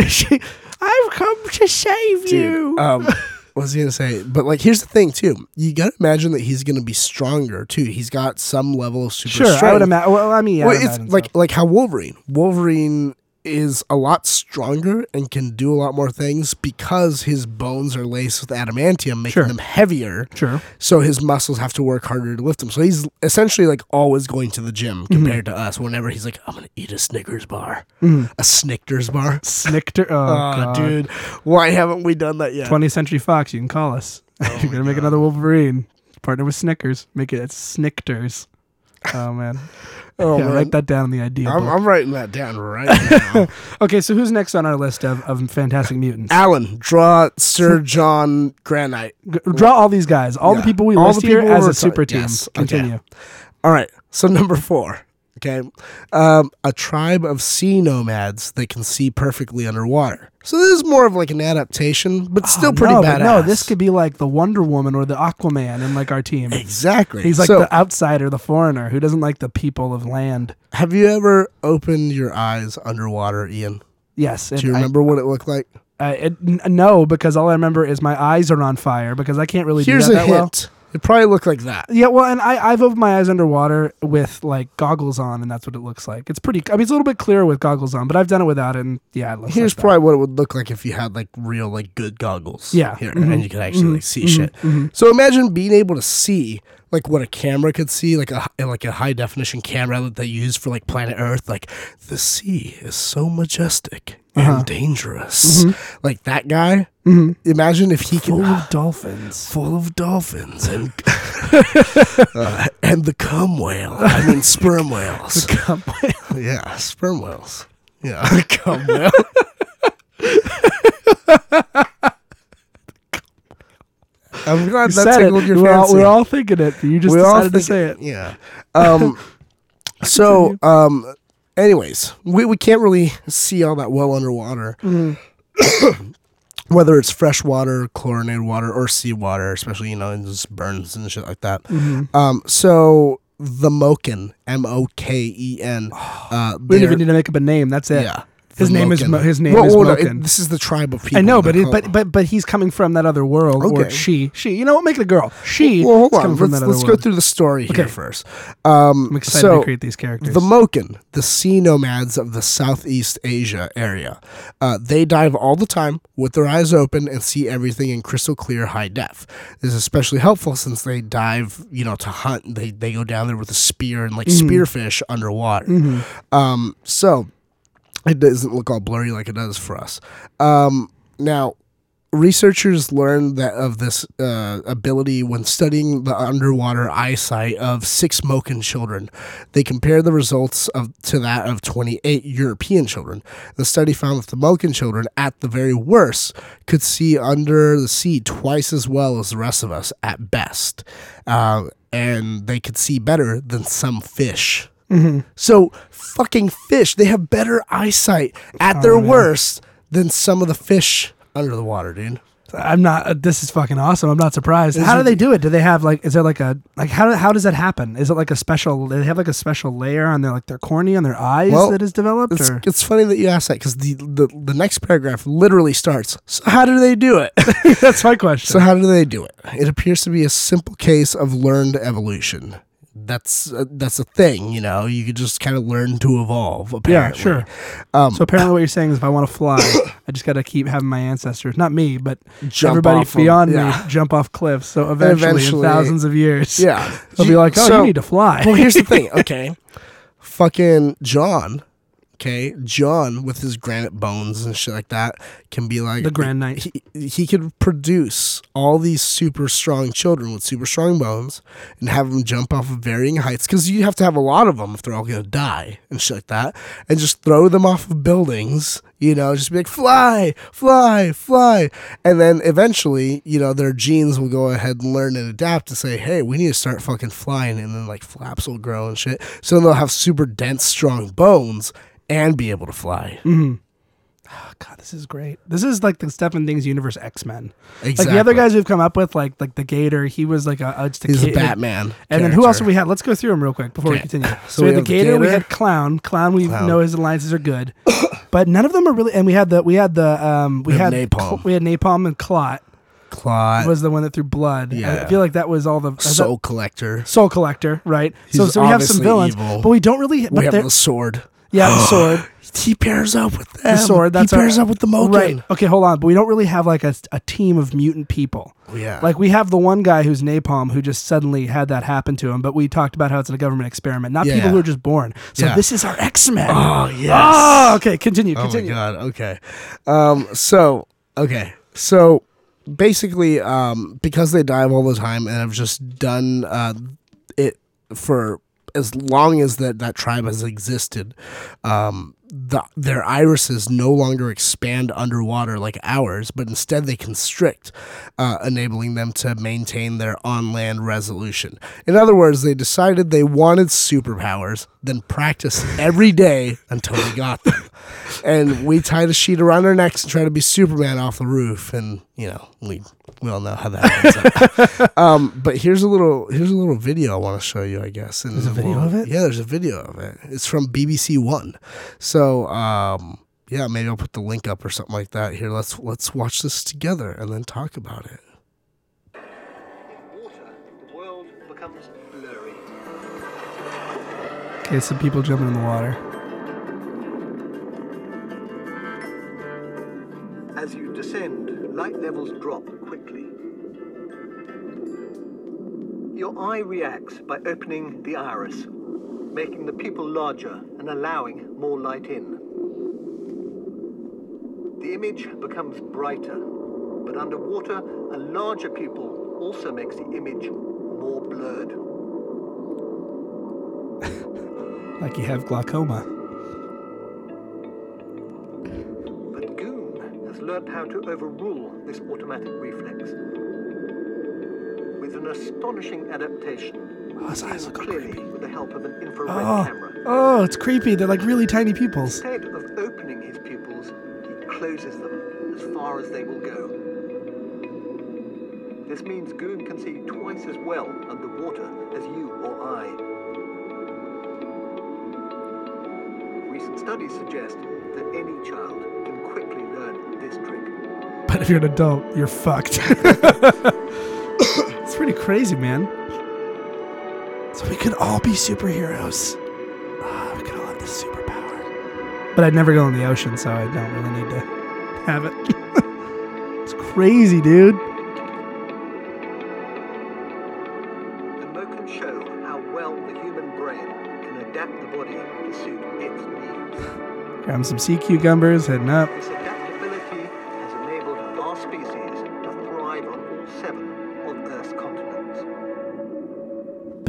She- I've come to save you. Dude, um, what was he gonna say? But like, here's the thing too. You gotta imagine that he's gonna be stronger too. He's got some level of super sure, strength. I would imagine. Well, I mean, yeah, well, would it's like so. like how Wolverine. Wolverine is a lot stronger and can do a lot more things because his bones are laced with adamantium, making Sure. them heavier. sure. So his muscles have to work harder to lift them. So he's essentially like always going to the gym Mm-hmm. compared to us. Whenever he's like, I'm gonna eat a Snickers bar, a Snickers bar. Snickter. (laughs) Oh, Oh, God. dude, why haven't we done that yet? 20th Century Fox, you can call us. Oh (laughs) You're gonna make another Wolverine. Partner with Snickers. Make it Snickers. Oh man. Oh, (laughs) yeah, man. write that down in the idea I'm, book. I'm writing that down right now. (laughs) Okay, so who's next on our list of, of Fantastic Mutants? Alan, draw Sir John Granite. G- Draw all these guys, all the people we All list the here as a super team. yes, okay. Continue. All right, so number four. Okay, um, a tribe of sea nomads that can see perfectly underwater. So this is more of like an adaptation, but still Oh, pretty no, badass. no, this could be like the Wonder Woman or the Aquaman in like our team. exactly. He's like so, the outsider, the foreigner who doesn't like the people of land. have you ever opened your eyes underwater, Ian? Yes. Do you I- remember what it looked like? Uh, it, n- no, because all I remember is my eyes are on fire because I can't really Here's do a that, that well. hint. It probably looked like that. Yeah, well, and I I've opened my eyes underwater with like goggles on, and that's what it looks like. It's pretty. I mean, it's a little bit clearer with goggles on, but I've done it without, it, and yeah, it looks Here's like probably what it would look like if you had like real like good goggles. Yeah. Here, Mhm. and you could actually like see Mhm. shit. Mhm. So imagine being able to see like what a camera could see, like a like a high definition camera that they use for like planet Earth. Like the sea is so majestic Uh-huh. and dangerous. Like that guy. Mhm. Imagine if he Full can of (gasps) dolphins. full of dolphins and (laughs) (laughs) uh, and the cum whale. I mean (laughs) sperm whales. The cum whale. Yeah, sperm whales. Yeah, the cum whale. I'm glad that said it. your we're, all, we're all thinking it, but you just We all decided to say it. Yeah. Um, (laughs) so, um, anyways, we, we can't really see all that well underwater. Mm-hmm. (coughs) Whether it's fresh water, chlorinated water, or seawater, especially, you know, in just burns and shit like that. Mm-hmm. Um, so, the Moken, M O K E N. (sighs) Uh, We don't even need to make up a name. That's it. Yeah. His name is Mo- his name Well, is well, no, it- this is the tribe of people. I know, but They're but but but he's coming from that other world, or Okay. she. She. You know what? Make it a girl. She. Well, hold on. coming from Let's, that other let's go through the story here Okay. first. Um, I'm excited so, to create these characters. The Moken, the sea nomads of the Southeast Asia area, uh, they dive all the time with their eyes open and see everything in crystal clear high def. This is especially helpful since they dive, you know, to hunt. They they go down there with a spear and like Mm-hmm. spearfish underwater. Um, so it doesn't look all blurry like it does for us. Um, now, researchers learned that of this uh, ability when studying the underwater eyesight of six Moken children. They compared the results of to that of 28 European children. The study found that the Moken children, at the very worst, could see under the sea twice as well as the rest of us at best, uh, and they could see better than some fish. So fucking fish, they have better eyesight at their Oh, worst than some of the fish under the water, dude. I'm not. Uh, this is fucking awesome. I'm not surprised. Is how do they do it? Do they have like? Is there like a like? How how does that happen? Is it like a special? They have like a special layer on their like their cornea on their eyes Well, that is developed? It's, Or? it's funny that you asked that because the, the the next paragraph literally starts. So how do they do it? (laughs) That's my question. so how do they do it? It appears to be a simple case of learned evolution. That's uh, that's a thing, you know. You could just kind of learn to evolve. Apparently. Yeah, sure. Um, So apparently, what you're saying is, if I want to fly, (coughs) I just got to keep having my ancestors, not me, but everybody beyond Yeah. me, jump off cliffs. So eventually, Eventually- in thousands of years, yeah, (laughs) they'll be like, "Oh, So- you need to fly." well, here's the thing. (laughs) Okay, fucking John. Okay, John with his granite bones and shit like that can be like The granite. He, he could produce all these super strong children with super strong bones and have them jump off of varying heights because you have to have a lot of them if they're all gonna die and shit like that, and just throw them off of buildings. You know, just be like fly, fly, fly, and then eventually, you know, their genes will go ahead and learn and adapt to say, hey, we need to start fucking flying, and then like flaps will grow and shit. So they'll have super dense, strong bones and be able to fly. Mm-hmm. Oh, God, this is great. This is like the Stephen Things universe X Men. Exactly. Like the other guys we've come up with, like like the Gator, he was like a, a just a He's a. Batman. And then who else character. have we had? Let's go through them real quick before we continue. So (sighs) So, we we had the the Gator, we had Clown. Clown, we Clown. know his alliances are good, (coughs) but none of them are really. And we had the we had the um we, We had Napalm. we had Napalm and Clot Clot, was the one that threw blood. Yeah, I feel like that was all the is that- Soul Collector. Soul Collector, right? so He's so we have some villains, evil. but we don't really. We have the sword. Yeah, the (gasps) sword. He pairs up with them. The sword. That's he pairs our- up with the Moken. Right. Okay, hold on. But we don't really have like a, a team of mutant people. Yeah. Like we have the one guy who's napalm who just suddenly had that happen to him, but we talked about how it's a government experiment, not people who are just born. So Yeah. this is our X Men. oh yes. Oh, okay. Continue. Oh my Continue. god. Okay. Um. So okay. So basically, um, because they dive all the time and have just done uh it for as long as that that tribe has existed, um, the, their irises no longer expand underwater like ours, but instead they constrict, uh, enabling them to maintain their on land resolution. In other words, they decided they wanted superpowers, then practiced every day until they got them. And we tied a sheet around our necks and tried to be Superman off the roof, and you know we we all know how that ends up. (laughs) um, but here's a little here's a little video I want to show you. I guess and There's a video we'll- of it? Yeah, there's a video of it. It's from BBC One. So um, yeah, maybe I'll put the link up or something like that. Here, let's let's watch this together and then talk about it. water, the world becomes blurry. Okay, some people jumping in the water. As you descend, light levels drop Your eye reacts by opening the iris, making the pupil larger and allowing more light in. The image becomes brighter, but underwater, a larger pupil also makes the image more blurred. (laughs) Like you have glaucoma. But Goon has learned how to overrule this automatic reflex. An astonishing adaptation. Oh, his eyes look clearly creepy. with the help of an infrared Oh, camera. oh, it's creepy. They're like really tiny pupils. Instead of opening his pupils, he closes them as far as they will go. This means Goon can see twice as well underwater as you or I. Recent studies suggest that any child can quickly learn this trick. But if you're an adult, you're fucked. (laughs) it's pretty crazy, man. So we could all be superheroes. Ah, we could all have this superpower. But I'd never go in the ocean, so I don't really need to have it. (laughs) it's crazy, dude. The Moken show how well the human brain can adapt the body to suit its needs. Grab some sea cucumbers, heading up.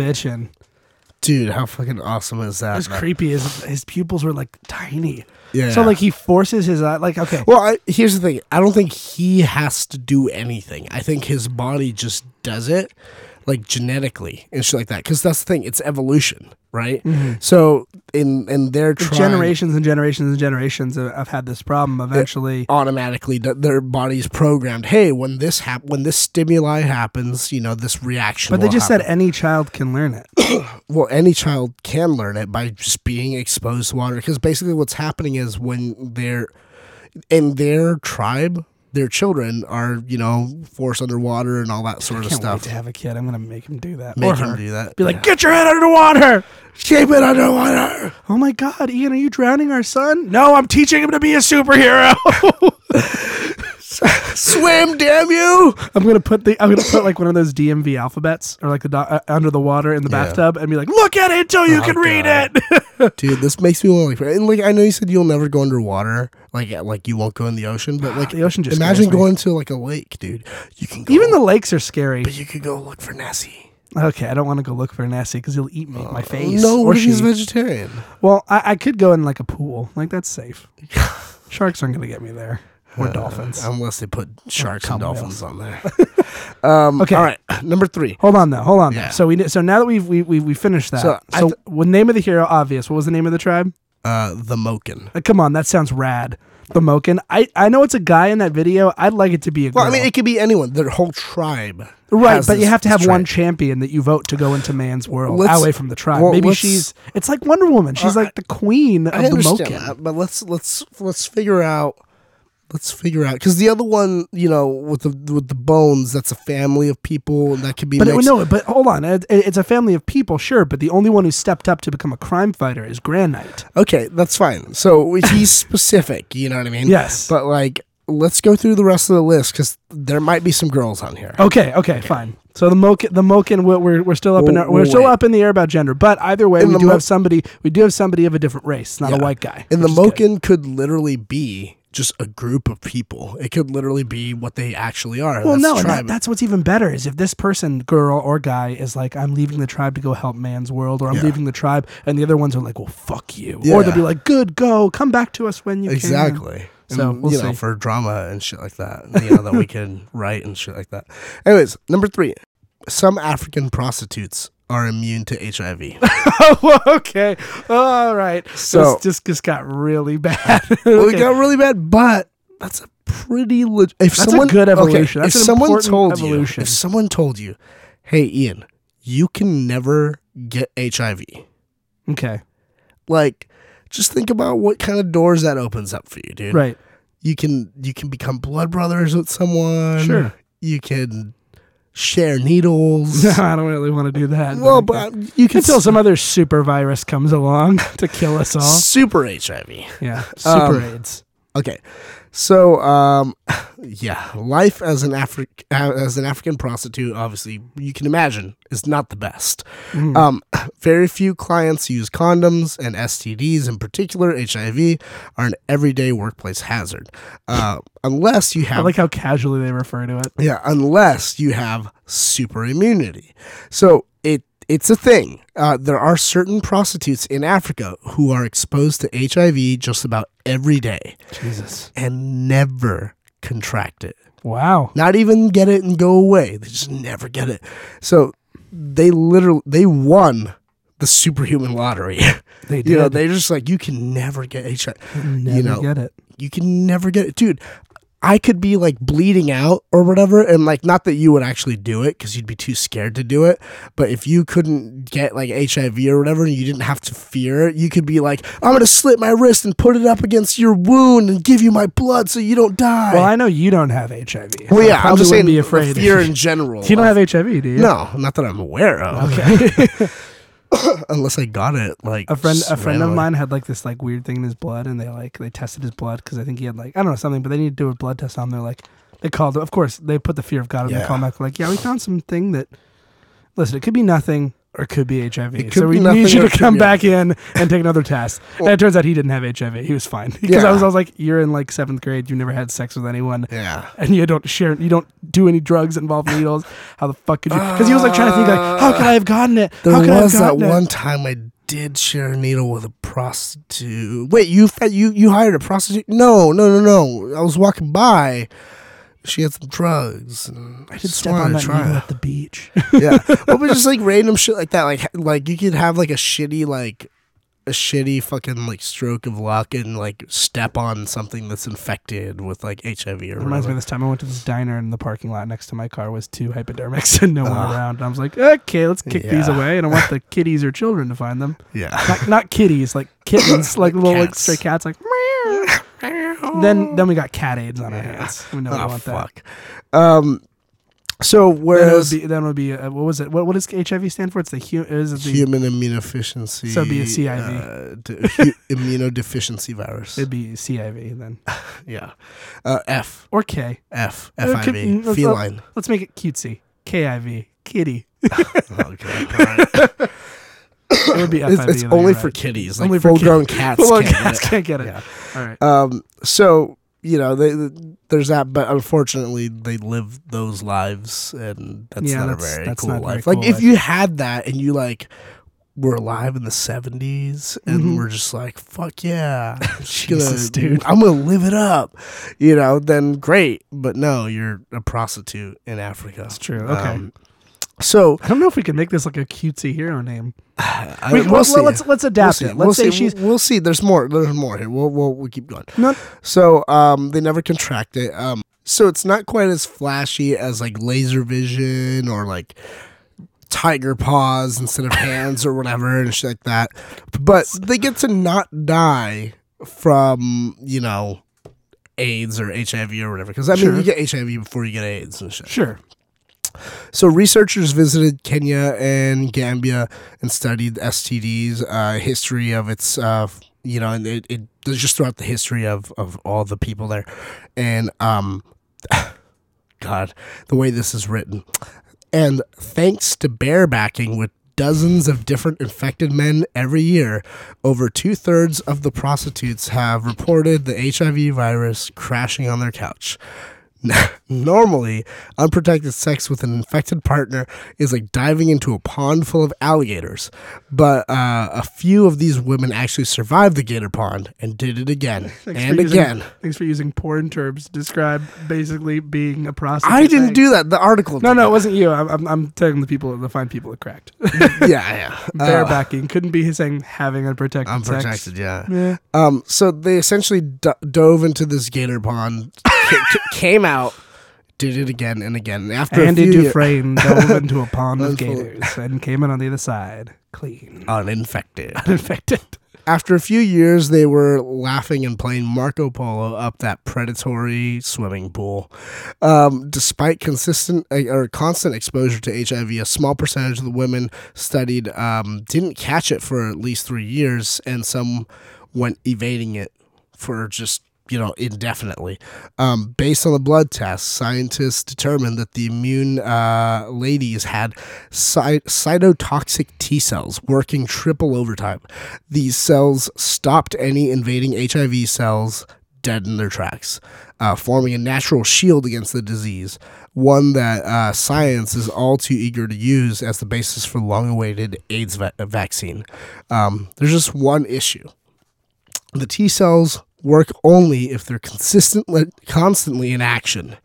Bitchin'. Dude, how fucking awesome is that? It's man? creepy. His, his pupils were like tiny. Yeah. So like he forces his eye. Like okay, Well, I, here's the thing. I don't think he has to do anything. I think his body just does it, like genetically and shit like that. Because that's the thing. It's evolution, right? Mm-hmm. So in in their tribe, generations and generations and generations have, have had this problem. Eventually, automatically their body's programmed. Hey, when this hap- when this stimuli happens, you know this reaction. but they just said any child can learn it. (coughs) well, any child can learn it by just being exposed to water. Because basically, what's happening is when they're in their tribe, their children are you know forced underwater and all that sort of Can't wait stuff. to have a kid. I'm gonna make him do that. Make or him her. do that. Be like, get your head underwater. Shape it underwater. Oh my God, Ian, are you drowning our son? No, I'm teaching him to be a superhero. (laughs) (laughs) Swim, damn you! I'm gonna put the I'm gonna put like one of those DMV alphabets or like the do- uh, under the water in the Yeah. bathtub and be like, look at it until you Oh, can read God. it. (laughs) Dude, this makes me want to like. And like, I know you said you'll never go underwater, like like you won't go in the ocean, but like The ocean just imagine scares me. going to like a lake, dude. You can go, Even the lakes are scary. but you could go look for Nessie. Okay, I don't want to go look for Nessie because he'll eat me, my face. Uh, No, or what if he's she. vegetarian? Well, I, I could go in like a pool. Like that's safe. (laughs) Sharks aren't gonna get me there. Or dolphins. Unless they put sharks and dolphins on there. (laughs) um, Okay. All right. Number three. Hold on though. Hold on. though. Yeah. So we so now that we've we we, we finished that. So So, th- what name of the hero obvious? What was the name of the tribe? Uh, the Moken. Uh, come on, that sounds rad. The Moken. I I know it's a guy in that video. I'd like it to be a girl. Well, I mean, it could be anyone. Their whole tribe. right, but you have to have one champion that you vote to go into man's world, Let's- away from the tribe. well, Maybe she's. It's like Wonder Woman. She's Uh, like the queen of the Moken. that, but let's let's let's figure out. Let's figure out because the other one, you know, with the with the bones, that's a family of people, and that could be. But mixed. no, but hold on. It, it- it's a family of people, sure, but the only one who stepped up to become a crime fighter is Grand Knight. Okay, that's fine. So he's (laughs) specific. You know what I mean? Yes. But like, let's go through the rest of the list because there might be some girls on here. Okay, okay, fine. So the Moken, the Moken, we're, we're, we're still up in our, we're still oh, up in the air about gender. But either way, In we do Mo- have somebody. We do have somebody of a different race, not a white guy. And the. Moken could literally be just a group of people. It could literally be what they actually are. Well, That's no, that, that's what's even better is if this person, girl or guy, is like, I'm leaving the tribe to go help man's world, or I'm Yeah. leaving the tribe, and the other ones are like, well, fuck you, or they'll be like, good, go, come back to us when you can. exactly. So, And, we'll you know, for drama and shit like that, you know, that we can (laughs) write and shit like that. Anyways, number three, some African prostitutes are immune to HIV. (laughs) oh, okay, all right. So- this just just got really bad. (laughs) Well, it got really bad, but that's a pretty leg- if That's a someone good okay, evolution. That's if an someone told evolution. you, if someone told you, "Hey, Ian, you can never get HIV," okay, like, just think about what kind of doors that opens up for you, dude. right. You can you can become blood brothers with someone. Sure. You can share needles. No, (laughs) I don't really want to do that. well, but you can until s- some other super virus comes along (laughs) to kill us all. super HIV. Yeah, super Um, AIDS. Okay, so um, (laughs) yeah, life as an Afri- as an African prostitute, obviously you can imagine, is not the best. Mm. Um, (clears throat) very few clients use condoms, and STDs, in particular HIV, are an everyday workplace hazard. Uh, unless you have, I have like how casually they refer to it. yeah, unless you have super immunity. So it it's a thing. Uh, there are certain prostitutes in Africa who are exposed to HIV just about every day Jesus. and never contract it. Wow. Not even get it and go away. They just never get it. So they literally they won the superhuman lottery. (laughs) They you know, did. they're just like you can never get HIV. Never you know, get it. you can never get it, dude. I could be like bleeding out or whatever, and like not that you would actually do it because you'd be too scared to do it. But if you couldn't get like HIV or whatever, and you didn't have to fear it, you could be like, I'm gonna slit my wrist and put it up against your wound and give you my blood so you don't die. Well, I know you don't have HIV. well, yeah, I'm just saying be afraid. fear in (laughs) general. you don't have HIV, do you? no, not that I'm aware of. Okay. (laughs) (coughs) Unless I got it like a friend a friend of mine had like this like weird thing in his blood and they like they tested his blood because i think he had like i don't know something but they need to do a blood test on there like they called of course they put the fear of god in Yeah. the call back like yeah we found something that listen it could be nothing or it could be hiv It so we need you to could come back in and take another test (laughs) and it turns out he didn't have hiv he was fine (laughs) because i was i was like you're in like seventh grade you never had sex with anyone Yeah. and you don't share you don't do any drugs that involve (laughs) needles how the fuck could you because he was like trying to think like uh, how could i have gotten it There how could I was have that gotten it? one time I did share a needle with a prostitute. Wait, you you you hired a prostitute? No, no, no, no. I was walking by. She had some drugs. And I just step on that to try. needle at the beach. (laughs) (laughs) yeah, well, but just like random shit like that. Like like you could have like a shitty like a shitty fucking like stroke of luck and like step on something that's infected with like HIV or It reminds me of this time I went to this diner and the parking lot next to my car was two hypodermics (laughs) and no one around. And I was like, okay, let's kick these Yeah. away. And I want the kitties or children to find them. Yeah. Not, not kitties, like kittens, like little like Cats. stray cats, like. meow. Then then we got cat aids on our hands. We know we oh want that. Um. So Then it would be then it would be uh, what was it? What what does HIV stand for? It's the hu- is it the human immunodeficiency. So it'd be a CIV. Uh, d- hu- (laughs) immunodeficiency virus. it'd be CIV then (laughs) yeah. Uh, F. or K. F. Could- FIV. let's- Feline. Let's make it cutesy. KIV kitty. (laughs) okay. Right. It would be FIV. (coughs) it's it's only right. for kitties. Only Like for full grown cats. Full-on can't cats get it. can't get it. (laughs) Yeah. All right. Um. So you know, they, there's that, but unfortunately, they live those lives, and that's Yeah, not that's- a very cool very life. Like cool if life. you had that and you like were alive in the 70s and Mhm. we're just like fuck yeah (laughs) Jesus, gonna, (laughs) dude. i'm gonna live it up you know then great but no you're a prostitute in africa That's true. Okay. Um, so I don't know if we can make this like a cutesy hero name. (sighs) I, Wait, we'll well, see. let's let's adapt We'll it. Let's we'll say see. she's We'll see. There's more. There's more here. We'll we'll, we'll keep going. not. So um, they never contract it. Um, so it's not quite as flashy as like laser vision or like tiger paws instead of hands or whatever and shit like that. But they get to not die from you know AIDS or HIV or whatever. Because I mean, Sure. you get HIV before you get AIDS and shit. Sure. So researchers visited Kenya and Gambia and studied STDs, uh, history of its, uh, you know, and it, it just throughout the history of of all the people there, and um, (laughs) God, the way this is written, and thanks to barebacking with dozens of different infected men every year, over two thirds of the prostitutes have reported the HIV virus crashing on their couch. (laughs) Normally, unprotected sex with an infected partner is like diving into a pond full of alligators, but uh, a few of these women actually survived the gator pond and did it again (laughs) Thanks and using- again. Thanks for using porn terms to describe basically being a prostitute. I didn't do that. The article. No, no, it wasn't you. I'm, I'm, I'm telling the people, the fine people, it cracked. (laughs) yeah, yeah. Uh, Barebacking couldn't be saying having unprotected I'm sex. protected. Yeah. Yeah. Um, so they essentially d- dove into this gator pond, ca- ca- came out, did it again and again. And after Andy a few Dufresne (laughs) dove into a pond of That's full- gators and came in on the other side, clean, uninfected. (laughs) uninfected. After a few years, they were laughing and playing Marco Polo up that predatory swimming pool. Um, despite consistent uh, or constant exposure to HIV, a small percentage of the women studied um, didn't catch it for at least three years, and some went evading it for just you know indefinitely. Um, based on the blood tests, scientists determined that the immune uh, ladies had cy- cytotoxic T cells working triple overtime. These cells stopped any invading HIV cells dead in their tracks, uh, forming a natural shield against the disease. One that uh, science is all too eager to use as the basis for long-awaited AIDS va- vaccine. Um, there's just one issue the T cells work only if they're consistently constantly in action.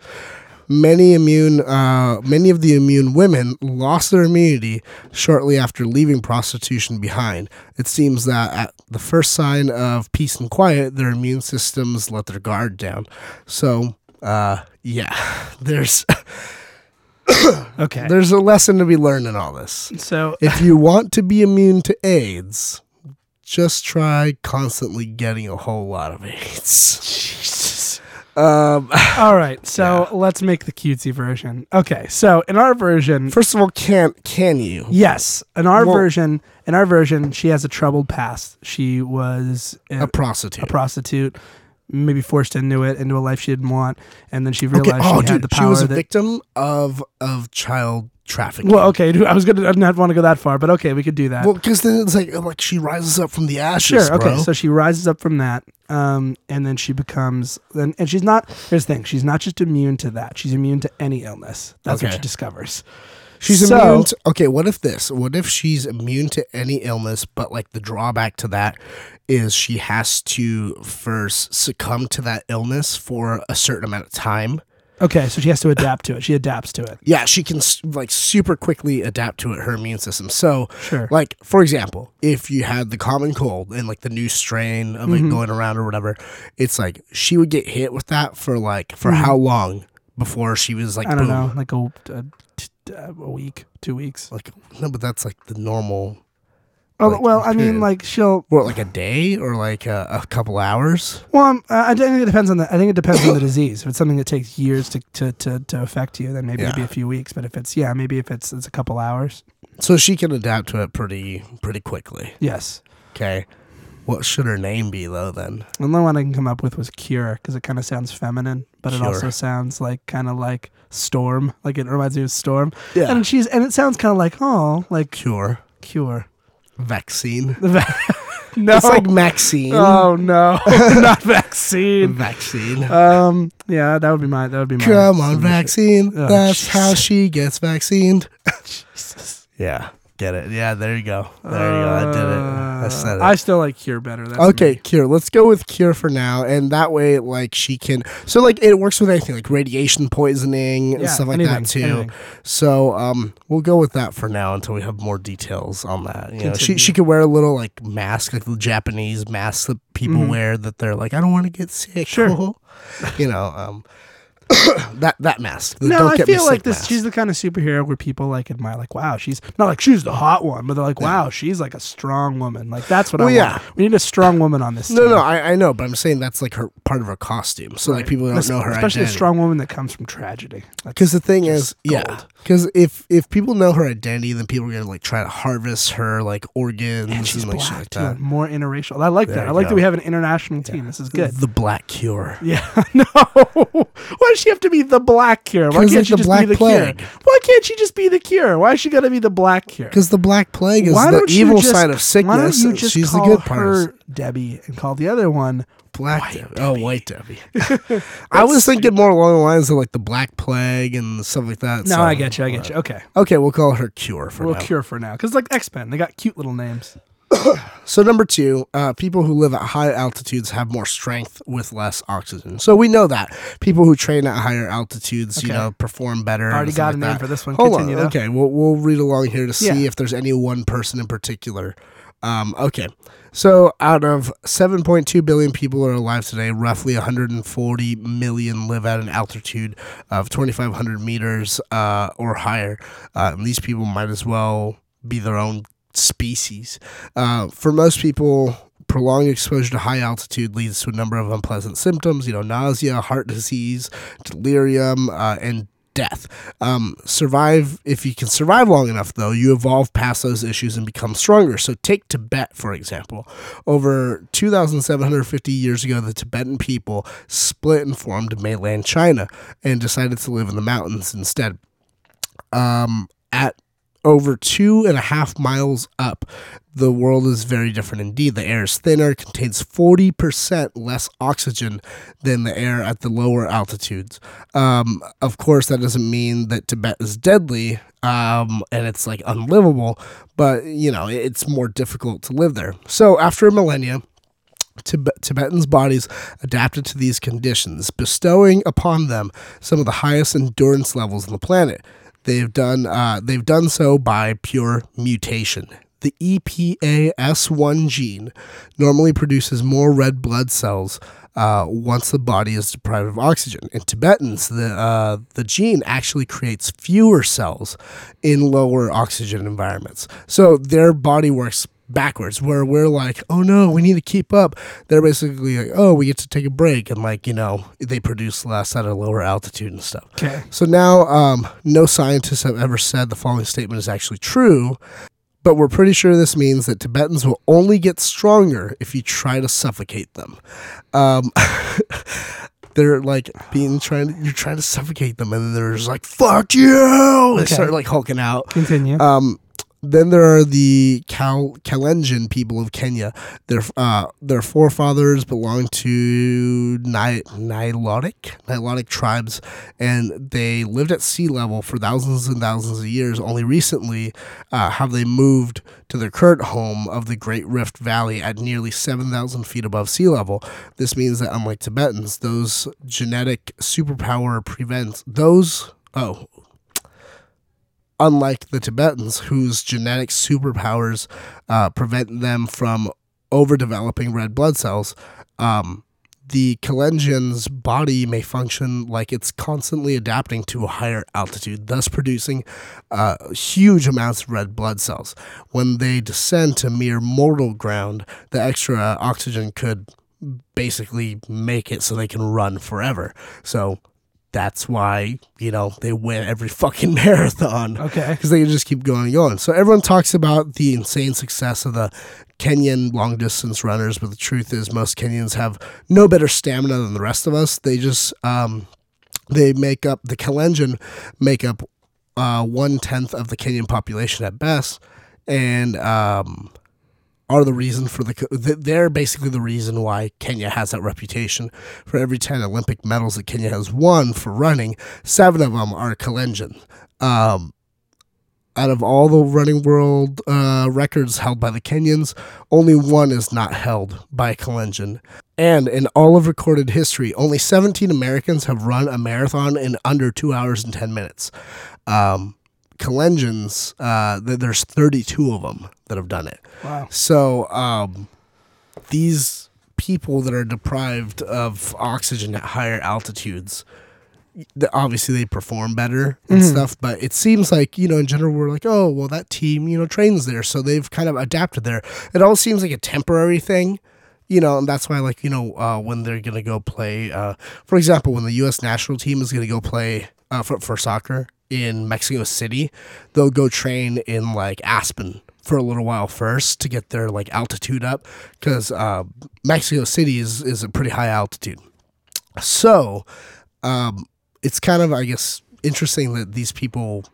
Many immune, uh, many of the immune women lost their immunity shortly after leaving prostitution behind. It seems that at the first sign of peace and quiet, their immune systems let their guard down. So, uh, yeah, (laughs) there's Okay. there's a lesson to be learned in all this. so If you want to be immune to AIDS, just try constantly getting a whole lot of AIDS. Um, (laughs) all right. So let's make the cutesy version. Okay. So in our version, first of all, can can you? yes, in our Well- version, in our version, she has a troubled past. She was a, A prostitute. a prostitute, maybe forced into it, into a life she didn't want, and then she Okay. realized Oh, she dude, had the power she was a that. victim of of child trafficking. well, okay. (laughs) I was gonna I didn't want to go that far, but okay, we could do that. Well, because then it's like like she rises up from the ashes, Sure. Okay. bro. So she rises up from that, um, and then she becomes, and, and she's not. Here's the thing: she's not just immune to that; she's immune to any illness. That's what she discovers. She's So- immune. To, okay, what if this? What if she's immune to any illness, but like the drawback to that is she has to first succumb to that illness for a certain amount of time. Okay, so she has to adapt to it. She adapts to it. Yeah, she can like super quickly adapt to it. Her immune system. So, Sure. like for example, if you had the common cold and like the new strain of Mm-hmm. it going around or whatever, it's like she would get hit with that for like for Mhm. how long before she was like I don't boom. know, like a a week, two weeks. Like no, but that's like the normal. Oh like, well, I mean, like she'll. What like a day or like a, a couple hours? Well, um, I I think it depends on the. I think it depends on the disease. If it's something that takes years to to, to, to affect you, then maybe it'd be a few weeks. But if it's yeah, maybe if it's it's a couple hours. So she can adapt to it pretty pretty quickly. Yes. Okay. What should her name be though? Then The only one I can come up with was cure because it kind of sounds feminine, but it Cure. also sounds like kind of like storm. Like it reminds me of storm. yeah, And she's and it sounds kind of like oh, like cure cure. Vaccine. (laughs) No. It's like Maxine. oh no, (laughs) not vaccine. vaccine. Um. Yeah, that would be my. That would be my. Come on, submission. vaccine. Oh, That's how she gets vaccinated. (laughs) Yeah, get it. Yeah, there you go. There you go. I did it. I said it. Uh, I still like cure better. That's okay, me. Cure. Let's go with Cure for now, and that way, like she can. So, like, it works with anything, like radiation poisoning and Yeah, stuff like anything, that too. anything. So, um, we'll go with that for now until we have more details on that. You know, she she could wear a little like mask, like the Japanese masks that people Mhm. wear that they're like, I don't want to get sick. Sure. (laughs) you know, um, (coughs) that that mask. the No, I feel like this. mask. She's the kind of superhero where people like admire. Like, wow, she's not like she's the hot one, but they're like, wow, she's like a strong woman. Like that's what I Well, want. We need a strong woman on this. No, team. no, I, I know, but I'm saying that's like her part of her costume. So like people don't know her especially identity. a strong woman that comes from tragedy. Because the thing is, yeah, gold. Because if if people know her identity, then people are gonna like try to harvest her like organs and she's and like black like too, that. more interracial. I like There that. I like go. that we have an international team. This is good. The Black Cure. Yeah, (laughs) no. (laughs) Why does she have to be the black cure? Why can't it's she the just Black be the Plague. cure? Why can't she just be the cure? Why is she gotta be the black cure? Because the Black Plague is Why the evil just- side of sickness. Why don't you just she's the call good part. Debbie and call the other one Black White Debbie. Oh, White Debbie. (laughs) I was thinking more along the lines of like the Black Plague and stuff like that. No, so- I get you. I get you. Okay, Okay, we'll call her Cure for now. we'll now. cure for now because like X Men, they got cute little names. (coughs) So number two, uh, people who live at high altitudes have more strength with less oxygen. So we know that people who train at higher altitudes, you know, perform better. and Already got a like name that. for this one. Hold Continue on. though. Okay, we'll we'll read along here to see Yeah. if there's any one person in particular. Um, okay, so out of 7.2 billion people that are alive today, roughly 140 million live at an altitude of 2,500 meters uh, or higher. Uh, and these people might as well be their own species. Uh, for most people, prolonged exposure to high altitude leads to a number of unpleasant symptoms, you know, nausea, heart disease, delirium, uh, and death. Um, survive, if you can survive long enough, though, you evolve past those issues and become stronger. So, take Tibet, for example. Over 2,750 years ago, the Tibetan people split and formed mainland China and decided to live in the mountains instead. Um, at over two and a half miles up, the world is very different indeed. The air is thinner, contains 40% less oxygen than the air at the lower altitudes. Um, of course, that doesn't mean that Tibet is deadly um, and it's like unlivable, but you know, it's more difficult to live there. So, after a millennia, Tib- Tibetans' bodies adapted to these conditions, bestowing upon them some of the highest endurance levels on the planet. They've done uh, they've done so by pure mutation. The E EPAS1 gene normally produces more red blood cells uh, once the body is deprived of oxygen. In Tibetans, the uh, the gene actually creates fewer cells in lower oxygen environments. So their body works backwards where we're like oh no we need to keep up they're basically like oh we get to take a break and like you know they produce less at a lower altitude and stuff Okay. so now, um, no scientists have ever said the following statement is actually true, but we're pretty sure this means that Tibetans will only get stronger if you try to suffocate them. Um, (laughs) they're like being trying. To, you're trying to suffocate them, and they're just like "fuck you." They Okay. start like hulking out. Continue. Um, then there are the Kal- Kalenjin people of Kenya. Their uh, their forefathers belonged to Ni- Nilotic Nilotic tribes, and they lived at sea level for thousands and thousands of years. Only recently uh, have they moved to their current home of the Great Rift Valley at nearly seven thousand feet above sea level. This means that unlike Tibetans, those genetic superpower prevents those. Oh, unlike the Tibetans, whose genetic superpowers uh, prevent them from overdeveloping red blood cells, um, the Kalenjin's body may function like it's constantly adapting to a higher altitude, thus producing uh, huge amounts of red blood cells. When they descend to mere mortal ground, the extra oxygen could basically make it so they can run forever. So that's why, you know, they win every fucking (laughs) marathon okay. because they can just keep going and going. So everyone talks about the insane success of the Kenyan long distance runners, but the truth is most Kenyans have no better stamina than the rest of us. They just um, they make up the Kalenjin make up uh, one tenth of the Kenyan population at best, and um, are the reason for the they're basically the reason why Kenya has that reputation. For every ten Olympic medals that Kenya has won for running, seven of them are Kalenjin. Um, out of all the running world uh, records held by the Kenyans, only one is not held by Kalenjin. And in all of recorded history, only 17 Americans have run a marathon in under two hours and 10 minutes. Um, Kalenjins, uh, th- there's 32 of them that have done it. Wow. So um, these people that are deprived of oxygen at higher altitudes, th- obviously they perform better and Mhm. stuff. But it seems like you know in general we're like, oh well, that team you know trains there, so they've kind of adapted there. It all seems like a temporary thing. You know, and that's why, like, you know, uh, when they're gonna go play, uh, for example, when the U.S. national team is gonna go play uh, for for soccer in Mexico City, they'll go train in like Aspen for a little while first to get their like altitude up because uh, Mexico City is is a pretty high altitude. So um, it's kind of I guess interesting that these people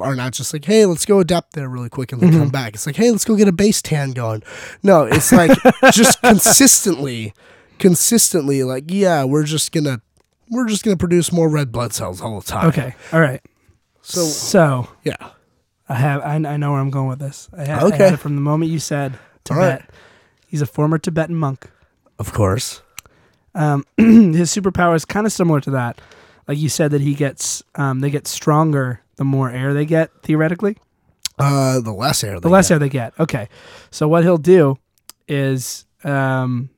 are not just like, hey, let's go adapt there really quick and then come back. It's like, hey, let's go get a base tan going. No, it's like (laughs) just consistently, consistently, like, yeah, we're just gonna we're just gonna produce more red blood cells all the time. Okay. All right. So So yeah. I have I, I know where I'm going with this. I had, I Okay. had it from the moment you said Tibet. right. He's a former Tibetan monk. Of course. Um, (clears throat) his superpower is kind of similar to that. Like you said that he gets um, they get stronger the more air they get theoretically. Uh, the less air. The less air they get. Okay. So what he'll do is um,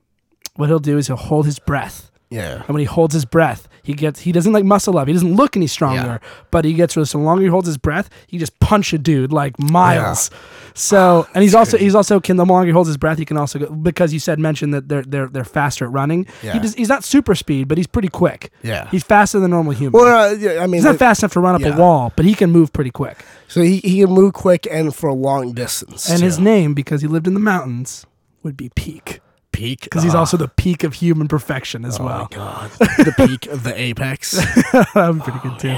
what he'll do is he'll hold his breath. Yeah. And when he holds his breath, he gets he doesn't like muscle up. He doesn't look any stronger, but he gets really so the longer he holds his breath, he just punch a dude like miles. So and he's also he's also can the longer he holds his breath, he can also go because you said mentioned that they're they're they're faster at running. Yeah. He does, he's not super speed, but he's pretty quick. Yeah. He's faster than a normal human. Well, uh, yeah, I mean, he's not fast enough to run up yeah. a wall, but he can move pretty quick. so he, he can move quick and for a long distance. And his name, because he lived in the mountains, would be Peak. Peak Because he's Ah. also the peak of human perfection as Oh well. my god, the peak of the (laughs) apex, (laughs) that would be pretty good too.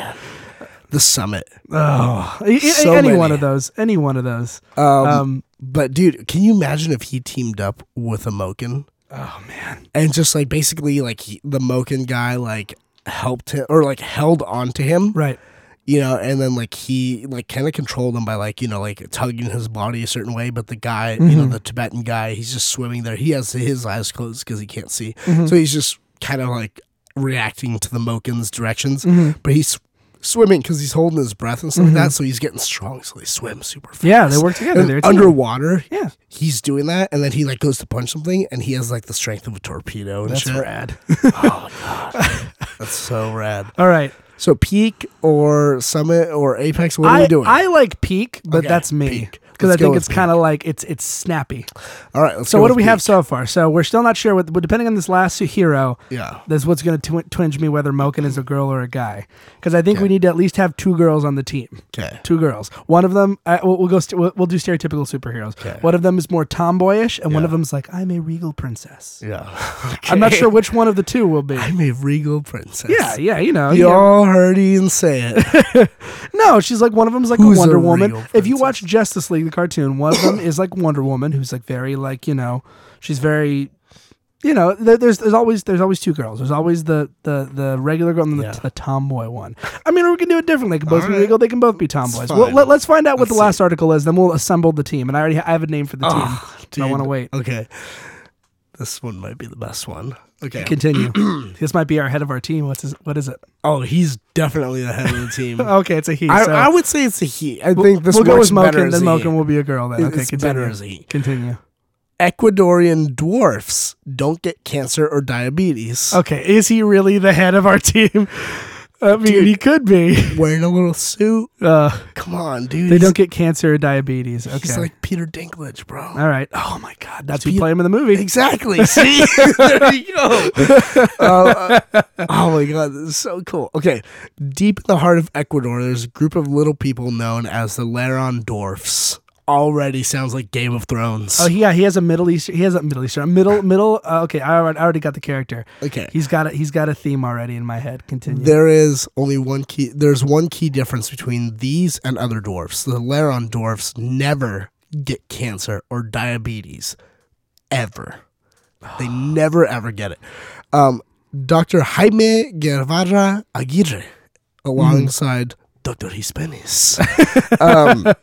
the summit. Oh, So any many. one of those. Any one of those. Um, Um, but dude, can you imagine if he teamed up with a Moken oh man. and just like basically like he, the Moken guy like helped him or like held on to him, Right. You know, and then like he like kind of controlled him by like you know like tugging his body a certain way. But the guy, you Mm-hmm. know, the Tibetan guy, he's just swimming there. He has his eyes closed because he can't see, Mm-hmm. so he's just kind of like reacting to the Moken's directions. Mm-hmm. But he's swimming because he's holding his breath and stuff like that. So he's getting strong. So they swim super fast. Yeah, they work together. They're team. underwater. Yeah. He's doing that, and then he like goes to punch something, and he has like the strength of a torpedo. And That's shit. rad. Oh (laughs) god, that's so rad. All right. So peak or summit or apex, what are I, we doing? I like peak, but Okay, that's me. peak. Because I think it's kind of like it's it's snappy. All right, let's So what do we have so far? So we're still not sure. What, but depending on this last hero, Yeah. that's what's going to tw- twinge me whether Moken is a girl or a guy. Because I think we need to at least have two girls on the team. Okay. Two girls. One of them, uh, we'll, we'll go. St- we'll, we'll do stereotypical superheroes. Okay. One of them is more tomboyish, and one Yeah. of them's like, "I'm a regal princess." Yeah. (laughs) I'm not sure which one of the two will be. I'm a regal princess. Yeah, yeah, you know. You yeah. all heard Ian say it. (laughs) No, she's like one of them is like Who's a a Wonder Woman. real If you watch Justice League, the cartoon, one of them (coughs) is like Wonder Woman, who's like very like you know, she's very, you know, there, there's there's always there's always two girls. There's always the the the regular girl and then Yeah. the, the tomboy one. I mean, we can do it differently. They can both be Alright. regal. They can both be tomboys. fine. Well, let, us find out what Let's the last article is. Then we'll assemble the team. And I already ha- I have a name for the ah, team. Oh, so I want to wait. Okay. This one might be the best one. Okay. Continue. (clears throat) this might be our head of our team. What's his, what is it? Oh, he's definitely the head of the team. (laughs) Okay, it's a he. I, so I would say it's a he. I think this we'll go with Moken. Then. Moken will be a girl. Then okay, It's continue. better as a he. Continue. Ecuadorian dwarfs don't get cancer or diabetes. Okay, is he really the head of our (laughs) team? I mean, Dude. he could be. (laughs) Wearing a little suit. Uh, Come on, dude. they don't get cancer or diabetes. Okay. He's like Peter Dinklage, bro. All right. Oh my God, that's who play him in the movie. Exactly. (laughs) See, (laughs) there you go. Uh, uh, oh my god, this is so cool. Okay, deep in the heart of Ecuador, there's a group of little people known as the Laron Dwarfs. Already sounds like Game of Thrones. Oh yeah, he has a Middle Eastern. He has a Middle Eastern. Middle middle. Uh, okay, I already, I already got the character. okay. He's got a he's got a theme already in my head. Continue. There is only one key. There's one key difference between these and other dwarfs. The Laron dwarfs never get cancer or diabetes, ever. They (sighs) never ever get it. Um, Dr. Jaime Guevara Aguirre, alongside Dr. Hispanis, (laughs) um,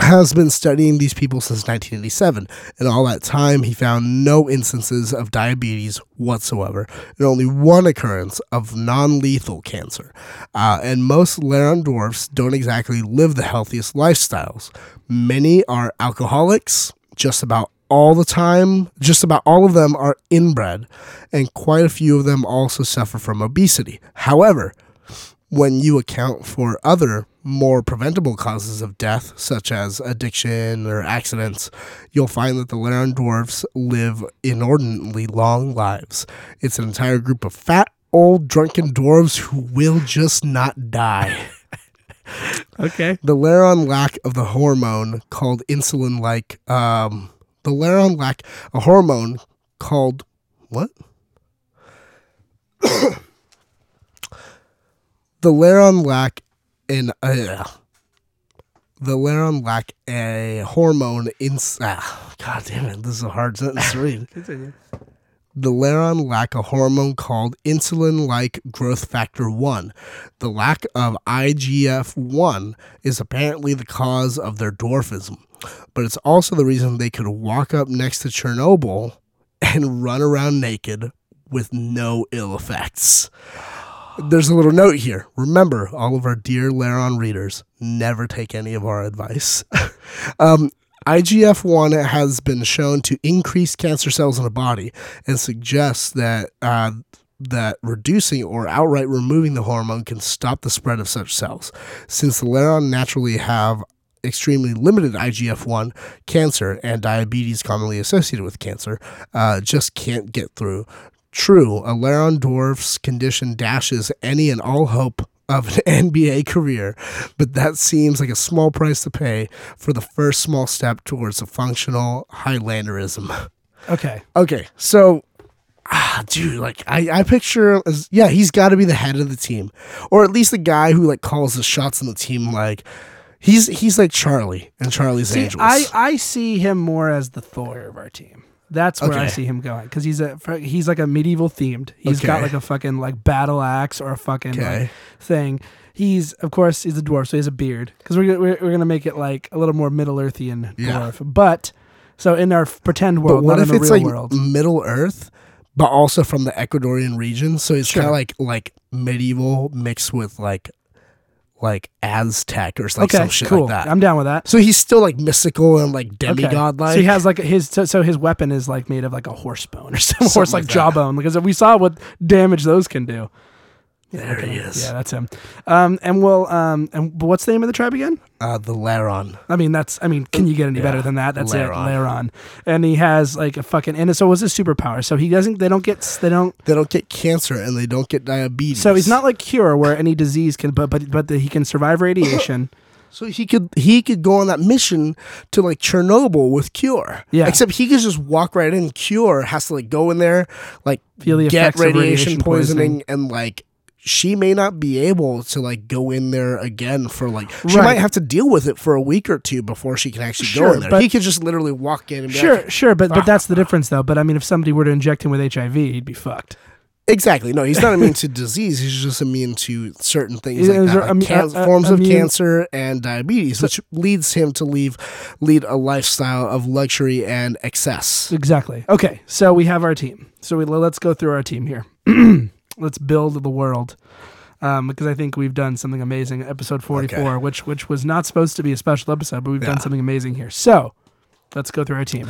has been studying these people since 1987. And all that time, he found no instances of diabetes whatsoever, and only one occurrence of non lethal cancer. Uh, and most Laron dwarfs don't exactly live the healthiest lifestyles. Many are alcoholics, just about all the time. Just about all of them are inbred, and quite a few of them also suffer from obesity. However, when you account for other more preventable causes of death, such as addiction or accidents, you'll find that the Laron dwarfs live inordinately long lives. It's an entire group of fat, old, drunken dwarves who will just not die. (laughs) okay. The Laron lack of the hormone called insulin like um the Laron lack a hormone called what? (coughs) the Laron lack in uh, the Laron lack a hormone in ah, God damn it, this is a hard sentence to read. (laughs) Continue. The Laron lack a hormone called insulin like growth factor 1. The lack of IGF 1 is apparently the cause of their dwarfism, but it's also the reason they could walk up next to Chernobyl and run around naked with no ill effects. There's a little note here. Remember, all of our dear Laron readers, never take any of our advice. (laughs) um, IGF 1 has been shown to increase cancer cells in the body and suggests that uh, that reducing or outright removing the hormone can stop the spread of such cells. Since the Laron naturally have extremely limited IGF 1, cancer and diabetes commonly associated with cancer uh, just can't get through. True, a Laron dwarf's condition dashes any and all hope of an (laughs) NBA career, but that seems like a small price to pay for the first small step towards a functional Highlanderism. Okay. Okay, so ah, dude, like I, I picture him as yeah, he's got to be the head of the team, or at least the guy who like calls the shots on the team. Like he's he's like Charlie and Charlie's See, Angels. I I see him more as the Thor of our team. That's where I see him going because he's a he's like a medieval themed. He's got like a fucking like battle axe or a fucking like, thing. He's of course he's a dwarf, so he has a beard because we're, gonna- we're we're gonna make it like a little more Middle Earthian Yeah. dwarf. But so in our pretend But world, what not if in the it's real like world. Middle Earth, but also from the Ecuadorian region? So it's Sure. kind of like like medieval mixed with like like Aztec or something like okay, some shit cool. like that. I'm down with that. so he's still like mystical and like Okay. demigod like. So he has like his so, so his weapon is like made of like a horse bone or (laughs) some horse like like jawbone because we saw what damage those can do. Yeah, There he is. Yeah, that's him. Um, and we'll um, and what's the name of the tribe again? uh, the Laron. I mean, that's. I mean, can you get any better than that? That's it, Laron. Laron. And he has like a fucking. And so, what's his superpower? So he doesn't. They don't get. They don't. They don't get cancer and they don't get diabetes. So he's not like Cure, where any disease can. But but but the, he can survive radiation. (laughs) So he could he could go on that mission to like Chernobyl with Cure. Yeah. Except he could just walk right in. Cure has to like go in there, like Feel the get radiation, radiation poisoning, poisoning. and like she may not be able to like go in there again for like she Right. might have to deal with it for a week or two before she can actually Sure, go in there. but- he could just literally walk in and be Sure, like, sure, but but that's the difference though. But I mean, if somebody were to inject him with HIV, he'd be fucked. Exactly. No, he's not immune to disease. He's just immune to certain things like that, like immu- can- uh, uh, forms of immune- cancer and diabetes, which leads him to leave lead a lifestyle of luxury and excess. Exactly. Okay, so we have our team. So we, let's go through our team here. (clears throat) let's build the world. Um, because I think we've done something amazing. Episode forty-four, Okay. which which was not supposed to be a special episode, but we've done something amazing here. So let's go through our team.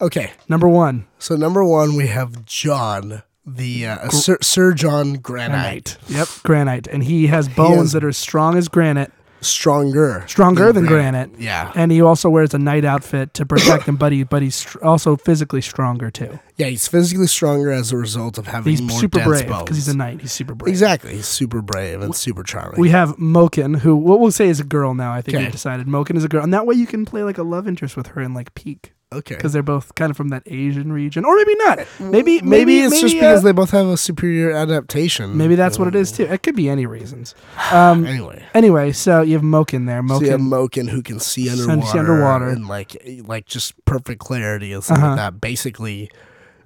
Okay, Number one, so number one we have John, the uh, Sir, Sir John Granite, Yep, granite, and he has bones has- that are strong as granite, stronger, stronger than granite. Yeah, And he also wears a knight outfit to protect him, but he but he's str- also physically stronger too. yeah. He's physically stronger as a result of having He's more super dense brave because he's a knight. He's super brave. exactly. He's super brave and super charming. We have Moken, who what we'll say is a girl now. I think Okay. we've decided Moken is a girl, and that way you can play like a love interest with her in like Peak okay. because they're both kind of from that Asian region, or maybe not. Maybe Uh, Maybe, it's just maybe, because uh, they both have a superior adaptation. maybe that's what it is too. It could be any reasons. Um, Anyway, anyway, so you have Moken there. so you have Moken, Moken who can see underwater, see underwater. and like like just perfect clarity and stuff Uh-huh. like that. Basically,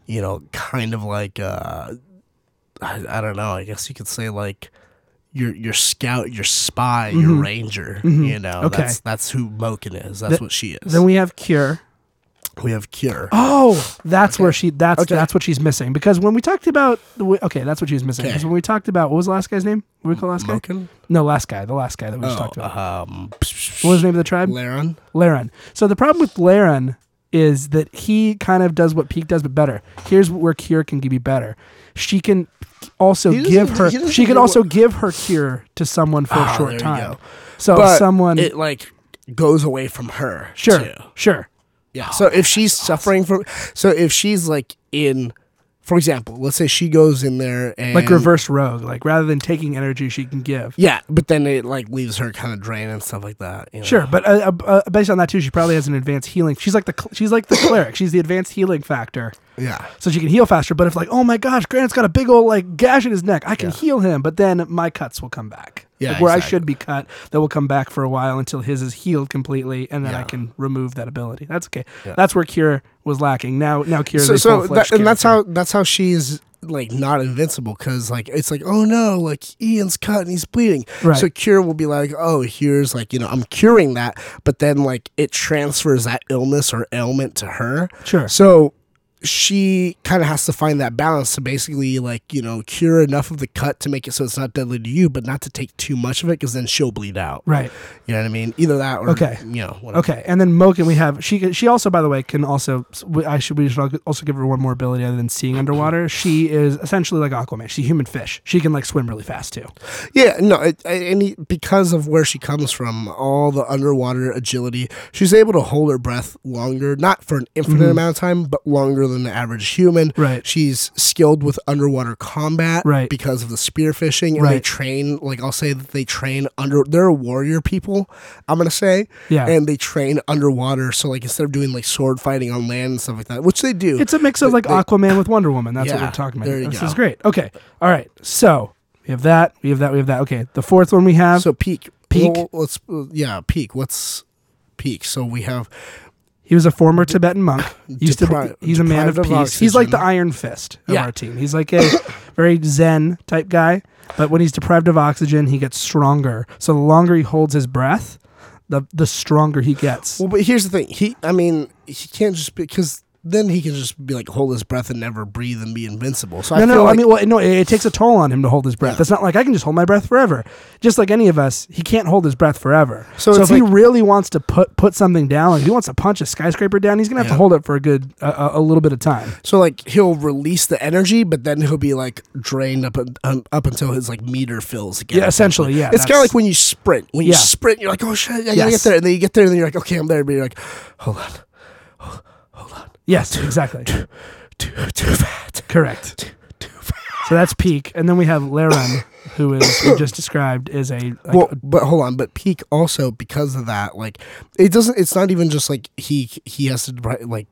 you know, kind of like uh, I, I don't know. I guess you could say like your your scout, your spy, your Mhm. ranger. Mhm. You know, Okay. that's that's who Moken is. That's Th- what she is. then we have Cure. We have Cure. Oh, that's Okay. where she. That's Okay. that's what she's missing because when we talked about the okay, that's what she was missing. Because when we talked about what was the last guy's name? What did we call the last guy? Moken. No, last guy. The last guy that we just Oh, talked about. um, What was the name of the tribe? Laron. Laren. So the problem with Laren is that he kind of does what Peak does, but better. Here's where Cure can be better. She can also give her. She can also what- give her cure to someone for Ah, a short there you time. So But someone. it like goes away from her. sure. too. Sure. Yeah. So if she's suffering from, so if she's like in, for example, let's say she goes in there and Like reverse rogue. Like rather than taking energy, she can give. Yeah, but then it like leaves her kind of drained and stuff like that. you know? Sure, but uh, uh, uh, based on that too, she probably has an advanced healing. She's like the cl- she's like the cleric. She's the advanced healing factor. Yeah. so she can heal faster. But if like, oh my gosh, Grant's got a big old like gash in his neck, I can Yeah. heal him. But then my cuts will come back. Yeah, like where I should be cut, that will come back for a while until his is healed completely, and then I can remove that ability. That's okay. Yeah. That's where Cure was lacking. Now, now Cure So, so that, and that's how that's how she's like not invincible because like it's like oh no like Ian's cut and he's bleeding. Right. So Cure will be like oh here's like you know I'm curing that, but then like it transfers that illness or ailment to her. Sure. So she kind of has to find that balance to basically like you know cure enough of the cut to make it so it's not deadly to you, but not to take too much of it because then she'll bleed out. Right. You know what I mean? Either that or Okay. you know whatever. Okay, and then Moken, we have she. She also, by the way, can also. I should we should also give her one more ability other than seeing underwater. She is essentially like Aquaman. She's a human fish. She can like swim really fast too. Yeah, no, it, and because of where she comes from, all the underwater agility, she's able to hold her breath longer, not for an infinite Mhm. amount of time, but longer than the average human. Right. She's skilled with underwater combat, Right. Because of the spearfishing, and they train. Like I'll say that they train under. They're warrior people. I'm gonna say, Yeah. and they train underwater. So like instead of doing like sword fighting on land and stuff like that, which they do, It's a mix of like They- Aquaman with (coughs) Wonder Woman. That's what we're talking about. there you this go. is great. Okay. All right. So we have that. We have that. We have that. Okay. The fourth one we have. so peak, Peak? Well, let's uh, yeah, peak. What's peak? So we have He was a former Tibetan monk. Used Depri- to be, he's a man of peace. he's like the. Iron Fist of Yeah. our team. He's like a (coughs) very Zen type guy. But when he's deprived of oxygen, he gets stronger. So the longer he holds his breath, the the stronger he gets. Well, but here's the thing. He, I mean, he can't just because then he can just be like hold his breath and never breathe and be invincible. So no, I no, feel like I mean, well, no, it, it takes a toll on him to hold his breath. Yeah. It's not like I can just hold my breath forever. Just like any of us, he can't hold his breath forever. So So, if he really wants to put put something down, like if he wants to punch a skyscraper down, he's gonna have to hold it for a good uh, a, a little bit of time. so like he'll release the energy, but then he'll be like drained up um, up until his like meter fills again. Yeah, essentially, yeah, It's kind of like when you sprint. When you Yeah. sprint, you're like, oh shit, I gotta Yes. get there, and then you get there, and then you're like, okay, I'm there, but you're like, hold on, hold, hold on, Yes, exactly. too too fat, Correct. too fat. So that's peak, and then we have Laren, who is we (coughs) just described is a like, well, but hold on. But peak also because of that, like it doesn't. It's not even just like he he has to like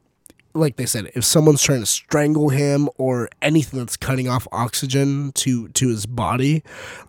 like they said. If someone's trying to strangle him or anything that's cutting off oxygen to to his body,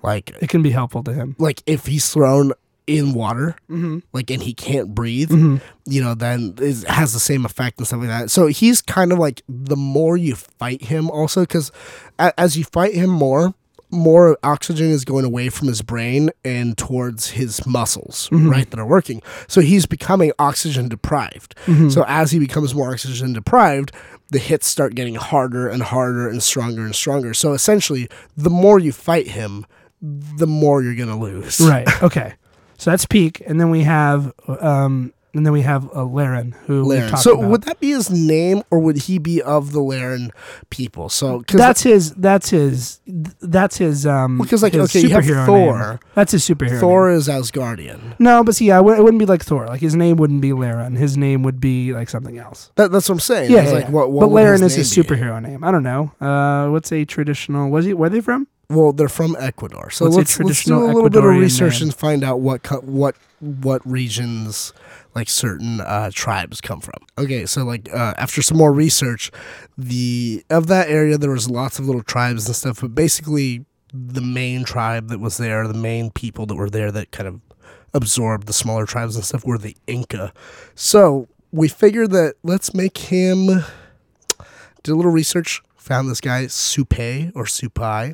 like it can be helpful to him. like if he's thrown in water, Mm-hmm. like and he can't breathe, Mm-hmm. you know, then it has the same effect and stuff like that. So he's kind of like the more you fight him, also because as you fight him more, more oxygen is going away from his brain and towards his muscles, right, that are working. So he's becoming oxygen deprived. So as he becomes more oxygen deprived, the hits start getting harder and harder and stronger and stronger. So essentially, the more you fight him, the more you're gonna lose. Right. (laughs) Okay. So that's peak, and then we have um, and then we have uh, Laren, who Laren. So about. would that be his name, or would he be of the Laren people? So that's his. That's his. That's his. Um, Because, like, his okay, you have Thor. name. That's his superhero. Thor name. is Asgardian. No, but see, I w- it wouldn't be like Thor. Like his name wouldn't be Laren. His name would be like something else. That, that's what I'm saying. Yeah, yeah, like, yeah. What, what but Laren is his be? superhero name. I don't know. Uh, what's a traditional? Was he? Where are they from? Well, they're from Ecuador, so What's let's, let's do a traditional little bit of research name? and find out what co- what what regions like certain uh, tribes come from. Okay, so like uh, after some more research, the of that area there was lots of little tribes and stuff, but basically the main tribe that was there, the main people that were there that kind of absorbed the smaller tribes and stuff were the Inca. So we figured that let's make him did a little research, found this guy Supe or Supai.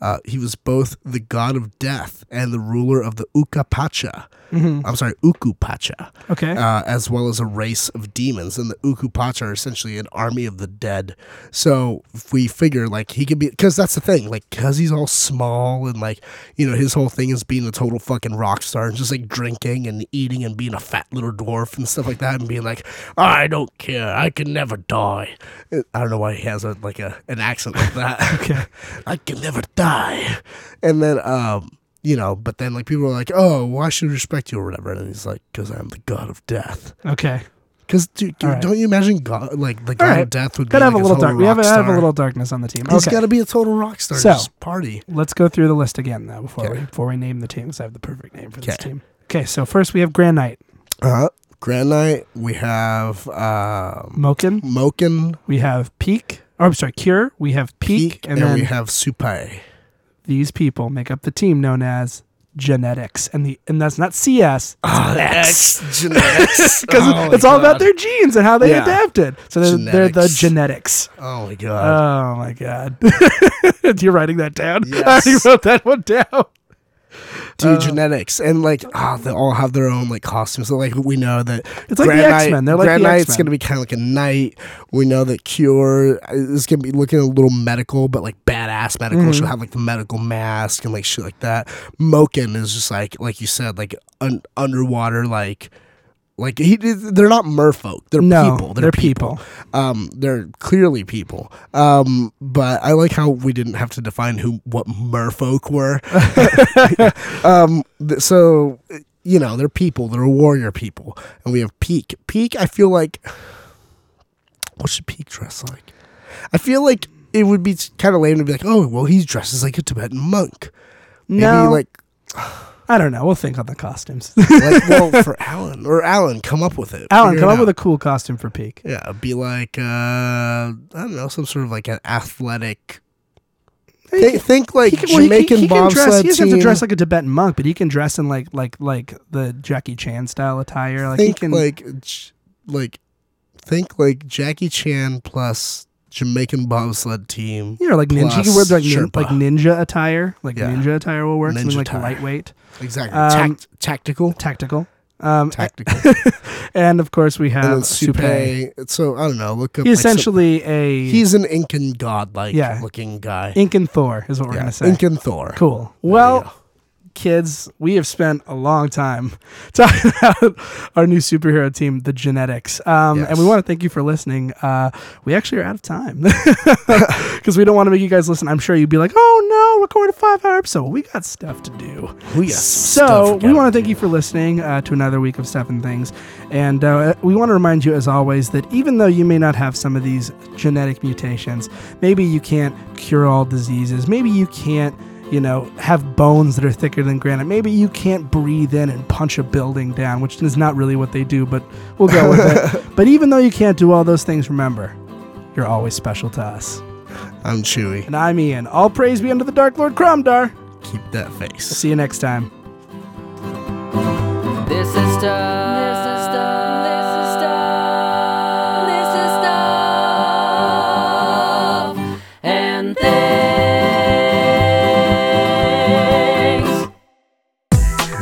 Uh, he was both the god of death and the ruler of the Ukapacha. I'm sorry, Ukupacha, Okay. uh, as well as a race of demons. And the Ukupacha are essentially an army of the dead. So if we figure like he could be, because that's the thing, like because he's all small and like you know his whole thing is being a total fucking rock star and just like drinking and eating and being a fat little dwarf and stuff like that and being like I don't care, I can never die. I don't know why he has a like a an accent like that. (laughs) Okay. (laughs) I can never die. And then, um, you know, but then like people are like, oh, why should respect you or whatever? And he's like, because I'm the god of death. okay. Because dude, right. don't you imagine God like the god right. of death would Gotta be have like a little dark. We have, rock have a little darkness on the team. He's okay. got to be a total rock star. So- party. Let's go through the list again though before Okay. we before we name the teams. I have the perfect name for this Okay. team. Okay, so first we have Grand Knight, Uh, huh. Grand Knight. We have um, Moken. Moken, We have Peak. Or I'm sorry, Cure. We have Peak, Peak, and, and, then we have Supai. These people make up the team known as genetics, and the and that's not CS. Ah, X. genetics. (laughs) Because Oh it's all about their genes and how they Yeah. adapted. So they're, they're the Genetics. Oh my god. Oh my god! (laughs) You're writing that down. (laughs) I Yes. already wrote that one down. Dude, Uh, genetics and like ah, they all have their own like costumes. So like we know that It's like the X-Men. They're like Grand the Knight's gonna be kind of like a knight. We know that Cure is gonna be looking a little medical, but like badass medical. Mm-hmm. She'll have like the medical mask and like shit like that. Moken is just like like you said, like un- underwater like. Like he, they're not merfolk. They're No, people. They're, they're people. Um, they're clearly people. Um, but I like how we didn't have to define who what merfolk were. (laughs) um, th- so you know they're people. They're warrior people, and we have Peak. Peak. I feel like what should Peak dress like? I feel like it would be kind of lame to be like, oh, well, he's dressed as like a Tibetan monk. Maybe No, like I don't know. We'll think on the costumes. like well (laughs) for Alan or Alan, come up with it. Alan, Figure come it up with a cool costume for Peak. Yeah, be like uh I don't know, some sort of like an athletic. Think, think like He can, well, he can- Jamaican he can dress. bobsled He doesn't have to dress like a Tibetan monk, but he can dress in like like like the Jackie Chan style attire. Like he think can. like J- like think like Jackie Chan plus Jamaican bobsled team. You know, like ninja. You wear like, nin- like ninja attire. Like Yeah. ninja attire will work. Something Ninja like attire. lightweight, exactly Um, Tact- tactical, tactical. Um, tactical, (laughs) and of course we have Supe. So I don't know. Look up. He's like, some- essentially a he's an Incan god like Yeah. looking guy. Incan Thor, is what we're yeah, gonna say. Incan Thor. Cool. Well. Kids, we have spent a long time (laughs) talking about our new superhero team, the Genetics. Um, Yes. And we want to thank you for listening. Uh, we actually are out of time (laughs) because we don't want to make you guys listen. I'm sure you'd be like, oh no, record a five hour episode. We got stuff to do. we got So we want to thank you for listening uh, to another week of Stuff and Things, and uh, we want to remind you, as always, that even though you may not have some of these genetic mutations, maybe you can't cure all diseases, maybe you can't, you know, have bones that are thicker than granite, maybe you can't breathe in and punch a building down, which is not really what they do, but we'll go with it. (laughs) But even though you can't do all those things, remember, you're always special to us. I'm Chewy. And I'm Ian. All praise be unto the Dark Lord Cromdar. Keep that face. See you next time. This is stuff.